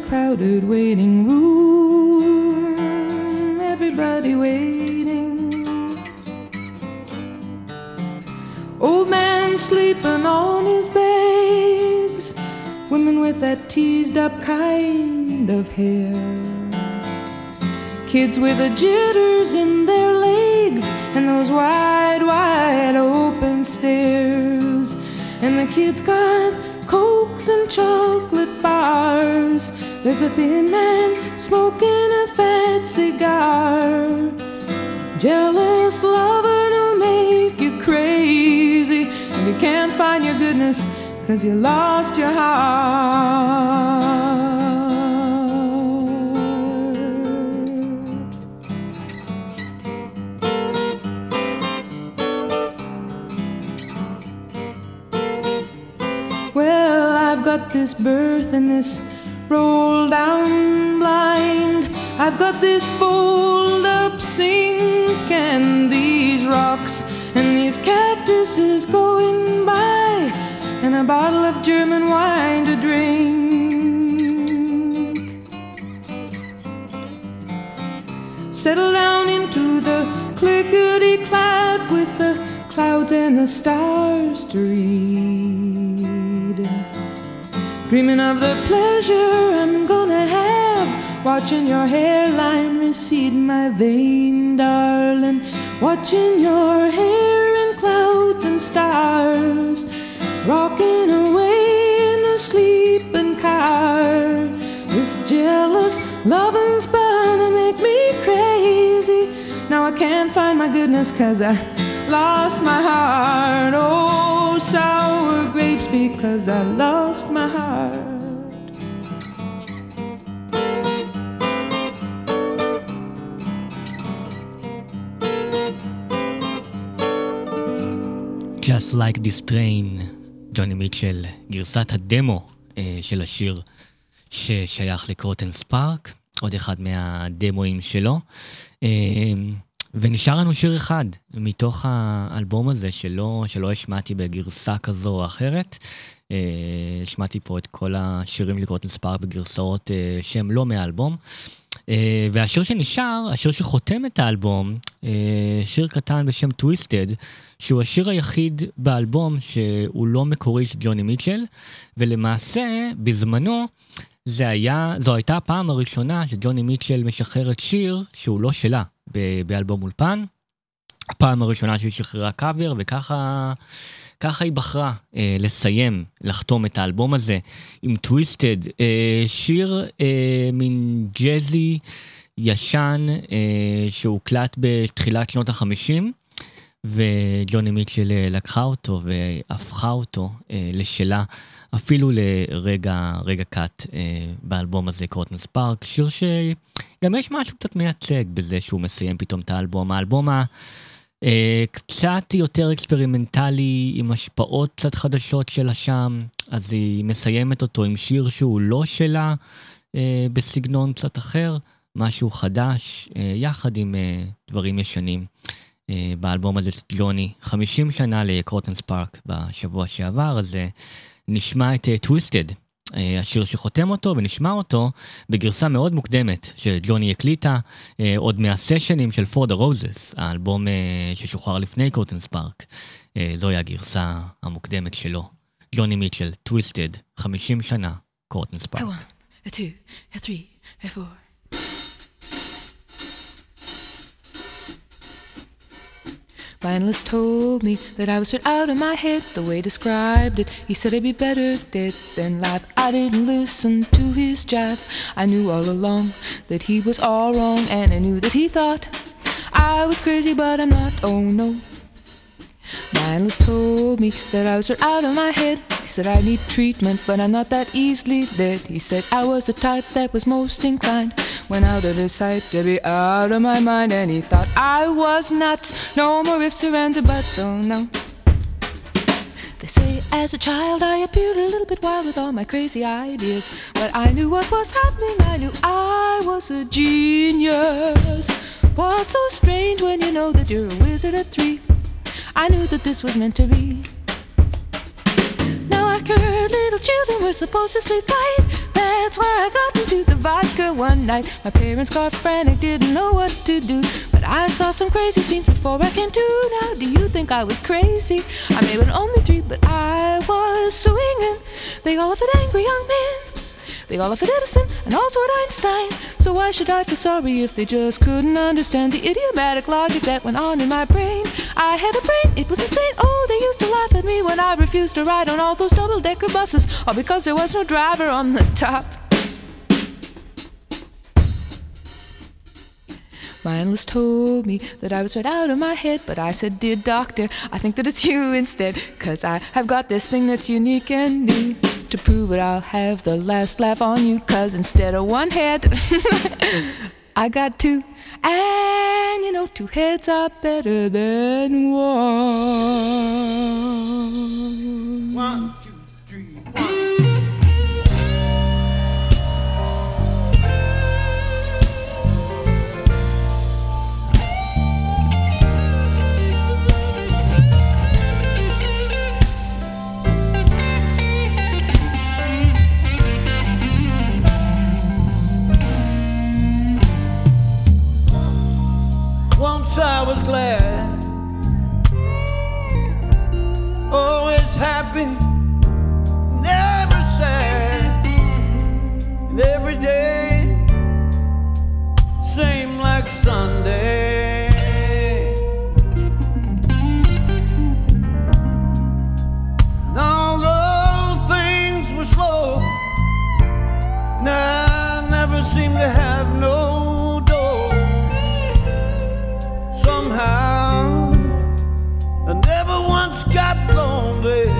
Crowded waiting room. Everybody waiting. Old man sleeping on his bags. Women with that teased up kind of hair. Kids with the jitters in their legs and those wide, wide open stares. And the kids got cokes and chocolate bars. There's a thin man smoking a fat cigar. Jealous loving will make you crazy. And you can't find your goodness because you lost your heart. Well, I've got this birth and this roll down blind. I've got this fold up sink and these rocks and these cactuses going by and a bottle of German wine to drink. Settle down into the clickety clap with the clouds and the stars to read. Dreaming of the pleasure I'm gonna have, watching your hairline recede, my vein, darling. Watching your hair in clouds and stars, rocking away in a sleeping car. This jealous loving's bound to make me crazy. Now I can't find my goodness, cause I lost my heart. Oh, sour grapes, because I lost my heart. Just Like This Train, ג'וני מיטשל, גרסת הדמו אה, של השיר ששייך לקרוטן ספארק, עוד אחד מהדמואים שלו. אה, ונשאר לנו שיר אחד מתוך האלבום הזה שלא, שלא השמעתי בגרסה כזו או אחרת. אה, השמעתי פה את כל השירים של קרוטן ספארק בגרסאות אה, שהם לא מהאלבום. אה, והשיר שנשאר, השיר שחותם את האלבום, שיר קטן בשם טוויסטד, שהוא השיר היחיד באלבום שהוא לא מקורי של ג'וני מיטשל, ולמעשה, בזמנו, זה היה, זו הייתה הפעם הראשונה שג'וני מיטשל משחררת שיר שהוא לא שלה באלבום אולפן. הפעם הראשונה שהיא שחררה קאבר, וככה ככה היא בחרה אה, לסיים, לחתום את האלבום הזה עם טוויסטד, אה, שיר אה, מין ג'אזי ישן אה, שהוקלט בתחילת שנות החמישים. וג'וני מיטשל אה, לקחה אותו והפכה אותו אה, לשלה, אפילו לרגע, רגע קאט אה, באלבום הזה, Court and Spark, שיר שגם יש משהו קצת מייצג בזה שהוא מסיים פתאום את האלבום. האלבום ה... אה, קצת יותר אקספרימנטלי, עם השפעות קצת חדשות שלה שם, אז היא מסיימת אותו עם שיר שהוא לא שלה, אה, בסגנון קצת אחר, משהו חדש, אה, יחד עם אה, דברים ישנים. אה, באלבום הזה של ג'וני, 50 שנה ל Court and Spark בשבוע שעבר, אז אה, נשמע את Twisted, השיר שחותם אותו, ונשמע אותו בגרסה מאוד מוקדמת שג'וני הקליטה אה, עוד מהסשנים של For the Roses, האלבום אה, ששוחרר לפני Court and Spark. אה, זוהי הגרסה המוקדמת שלו. ג'וני מיטשל, Twisted, 50 שנה, Court and Spark. one, a two, a three, a four. My analyst told me that I was straight out of my head. The way he described it, he said I'd be better dead than live. I didn't listen to his jive. I knew all along that he was all wrong, and I knew that he thought I was crazy, but I'm not. Oh no. Analyst told me that I was out of my head. He said I need treatment, but I'm not that easily led. He said I was the type that was most inclined when out of his sight to be out of my mind. And he thought I was nuts. No more ifs, or ands, or buts. Oh no. They say as a child I appeared a little bit wild with all my crazy ideas. But I knew what was happening, I knew I was a genius. What's so strange when you know that you're a wizard at three? I knew that this was meant to be. Now I heard little children were supposed to sleep tight. That's why I got into the vodka one night. My parents got frantic, didn't know what to do. But I saw some crazy scenes before I came to. Now, do you think I was crazy? I may have been only three, but I was swinging. They all of it angry young men. They all laugh at Edison and also at Einstein. So why should I feel sorry if they just couldn't understand the idiomatic logic that went on in my brain? I had a brain, it was insane. Oh, they used to laugh at me when I refused to ride on all those double decker buses, all because there was no driver on the top. My analyst told me that I was right out of my head, but I said, Dear doctor, I think that it's you instead. Cause I have got this thing that's unique and new. To prove it, I'll have the last laugh on you. Cause instead of one head, I got two. And you know, two heads are better than one. One, two, three, one. Once I was glad, always happy, never sad, and every day same like Sunday. lonely.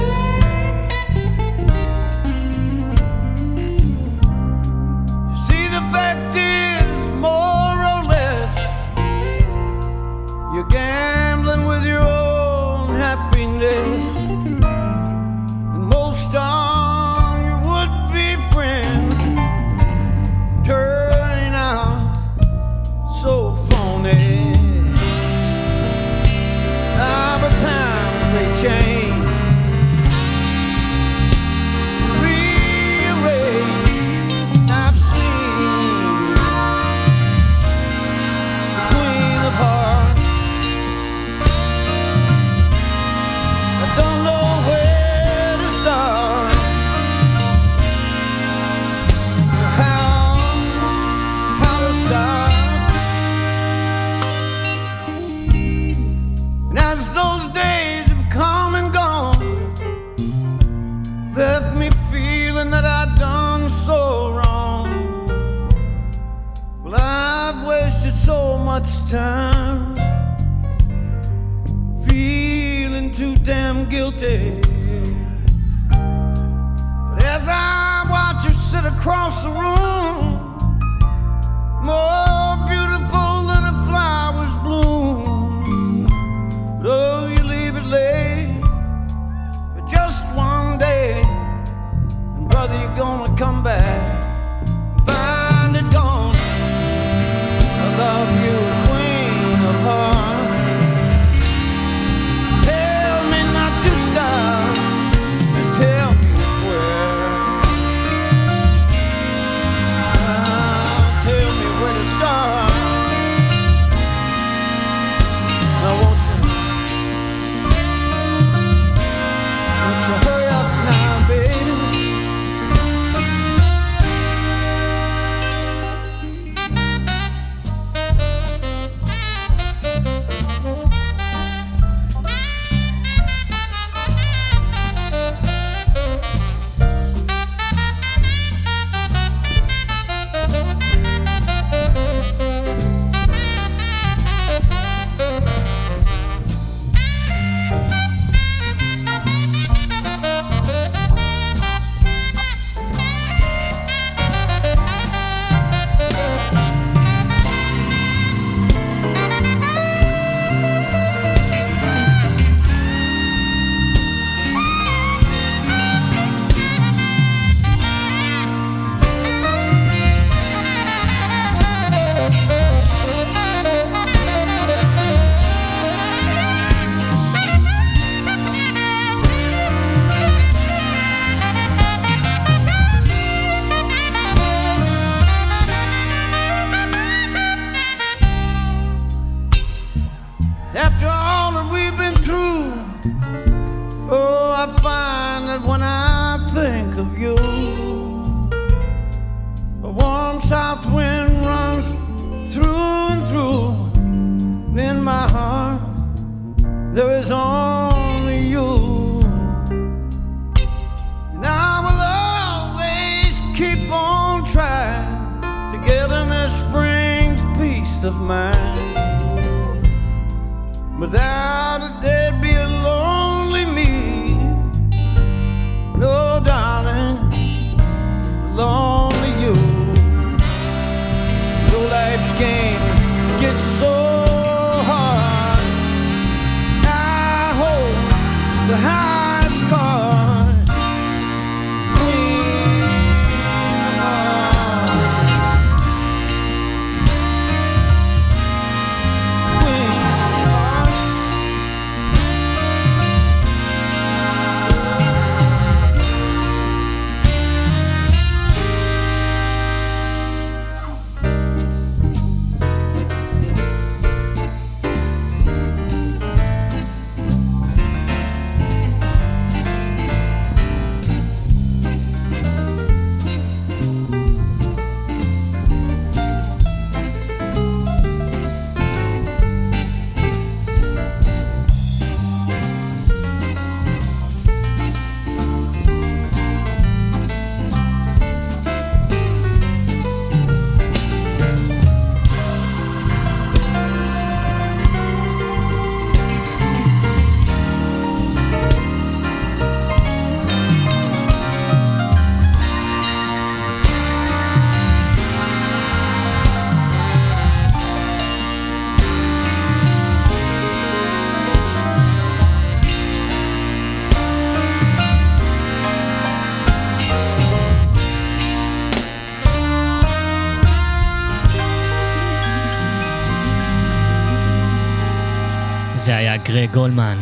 גרג גולמן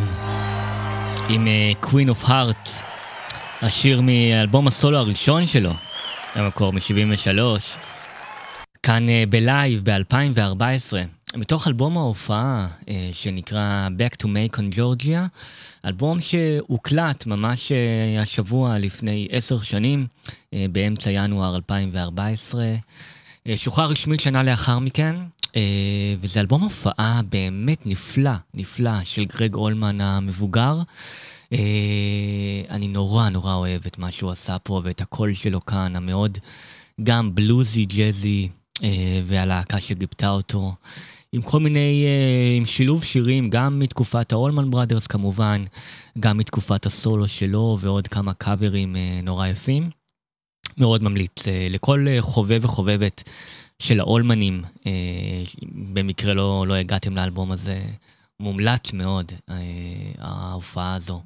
עם אה, Queen of Heart, השיר מאלבום הסולו הראשון שלו, במקור מ-73, כאן אה, בלייב ב-2014, מתוך אלבום ההופעה אה, שנקרא Back to Macon Georgia, אלבום שהוקלט ממש השבוע לפני עשר שנים, באמצע ינואר 2014. אה, שוחרר רשמית שנה לאחר מכן, וזה אלבום הופעה באמת נפלא, נפלא, של גרג אולמן המבוגר. אה, אני נורא נורא אוהב את מה שהוא עשה פה ואת הקול שלו כאן, המאוד גם בלוזי, ג'אזי, אה, והלהקה שגיבתה אותו. עם כל מיני, אה, עם שילוב שירים, גם מתקופת האולמן בראדרס כמובן, גם מתקופת הסולו שלו ועוד כמה קאברים אה, נורא יפים. מאוד ממליץ אה, לכל אה, חובב וחובבת של האולמנים, אה, במקרה לא, לא הגעתם לאלבום הזה, מומלץ מאוד אה, ההופעה הזו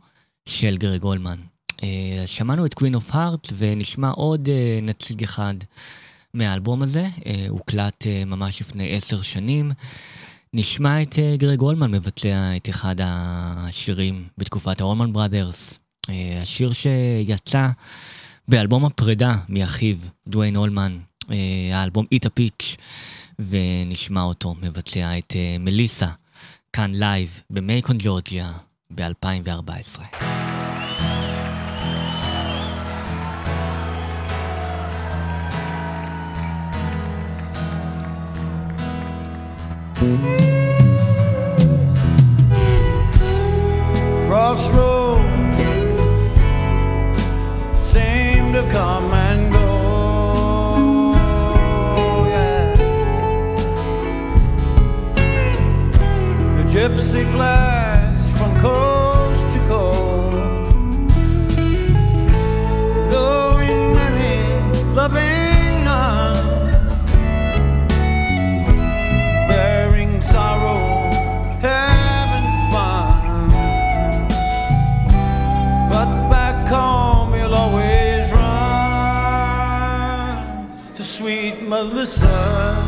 של גרג אולמן. אה, שמענו את Queen of Heart ונשמע עוד נציג אחד מהאלבום הזה, הוקלט ממש לפני עשר שנים. נשמע את גרג אולמן מבצע את אחד השירים בתקופת האולמן בראדרס, השיר שיצא באלבום הפרידה מאחיו, דוויין אולמן, האלבום Eat a Peach, ונשמע אותו מבצע את אה, מליסה, כאן לייב במייקון ג'ורג'יה ב-2014. Crossroads seem to come and gypsy flies from coast to coast, knowing many, loving none, bearing sorrow, having fun. But back home you'll always run to sweet Melissa.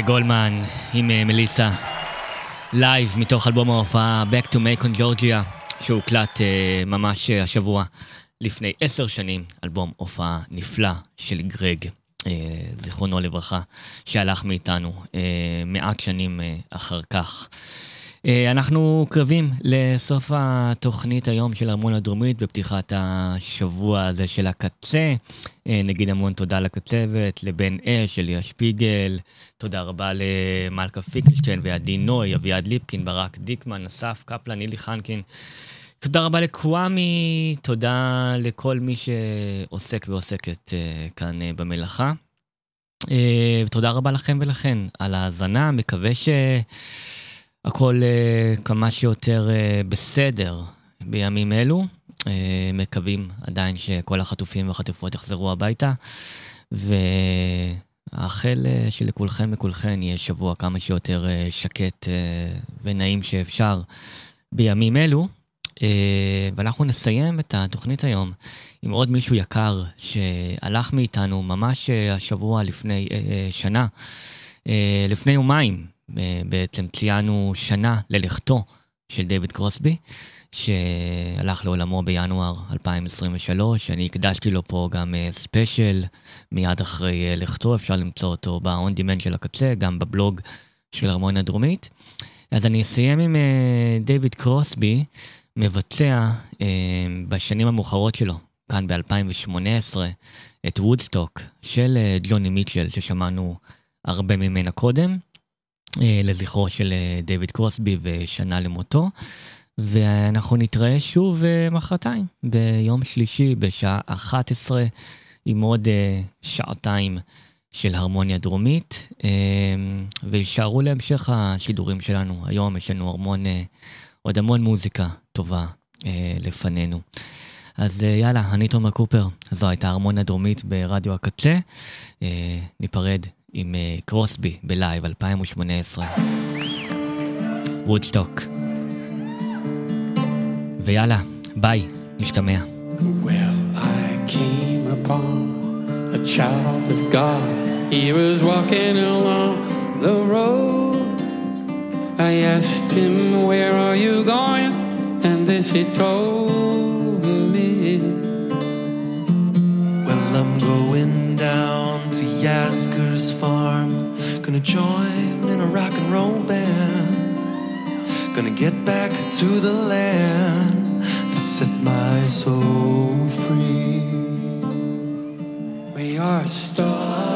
אולמן עם אה, מליסה, לייב מתוך אלבום ההופעה Back to Macon Georgia, שהוקלט אה, ממש אה, השבוע לפני עשר שנים, אלבום הופעה נפלא של גרג, אה, זיכרונו לברכה, שהלך מאיתנו אה, מעט שנים uh, אחר כך. אנחנו קרבים לסוף התוכנית היום של הרמוניה הדרומית בפתיחת השבוע הזה של הקצה. אה, נגיד המון תודה לקצבת, לבן אש, אליה שפיגל, תודה רבה למלכה פיקלשטיין ועדי נוי, אביעד ליפקין, ברק דיקמן, אסף קפלן, נילי חנקין. תודה רבה לקוואמי, תודה לכל מי שעוסק ועוסקת אה, כאן אה, במלאכה. אה, תודה רבה לכם ולכן על ההאזנה, מקווה שהכל אה, כמה שיותר אה, בסדר בימים אלו. אה, מקווים עדיין שכל החטופים והחטופות יחזרו הביתה, ואאחל אה, שלכולכם וכולכן יהיה שבוע כמה שיותר אה, שקט אה, ונעים שאפשר בימים אלו. אה, ואנחנו נסיים את התוכנית היום עם עוד מישהו יקר שהלך מאיתנו ממש אה, השבוע לפני אה, שנה, אה, לפני יומיים בעצם ציינו שנה ללכתו של דיוויד קרוסבי, שהלך לעולמו בינואר 2023. אני הקדשתי לו פה גם אה, ספיישל מיד אחרי אה, לכתו, אפשר למצוא אותו ב-on demand של הקצה, גם בבלוג של הרמוניה הדרומית. אז אני אסיים עם אה, דיוויד קרוסבי, מבצע אה, בשנים המאוחרות שלו, כאן ב-2018, את וודסטוק של אה, ג'וני מיטשל, ששמענו הרבה ממנה קודם, אה, לזכרו של אה, דיוויד קרוסבי ושנה למותו. ואנחנו נתראה שוב אה, מחרתיים, ביום שלישי בשעה 11, עם עוד אה, שעתיים של הרמוניה דרומית, אה, ויישארו להמשך השידורים שלנו. היום יש לנו המון, אה, עוד המון מוזיקה טובה אה, לפנינו. אז אה, יאללה, אני תומר קופר, זו הייתה הרמוניה דרומית ברדיו הקצה. אה, ניפרד עם אה, קרוסבי בלייב 2018. וודסטוק. ויאללה, ביי, נשתמע. Well, I came upon a child of God. He was walking along the road. I asked him, Where are you going? And this he told me. Well, I'm going Farm. Gonna join in a rock and roll band. Gonna get back to the land that set my soul free. We are stardust,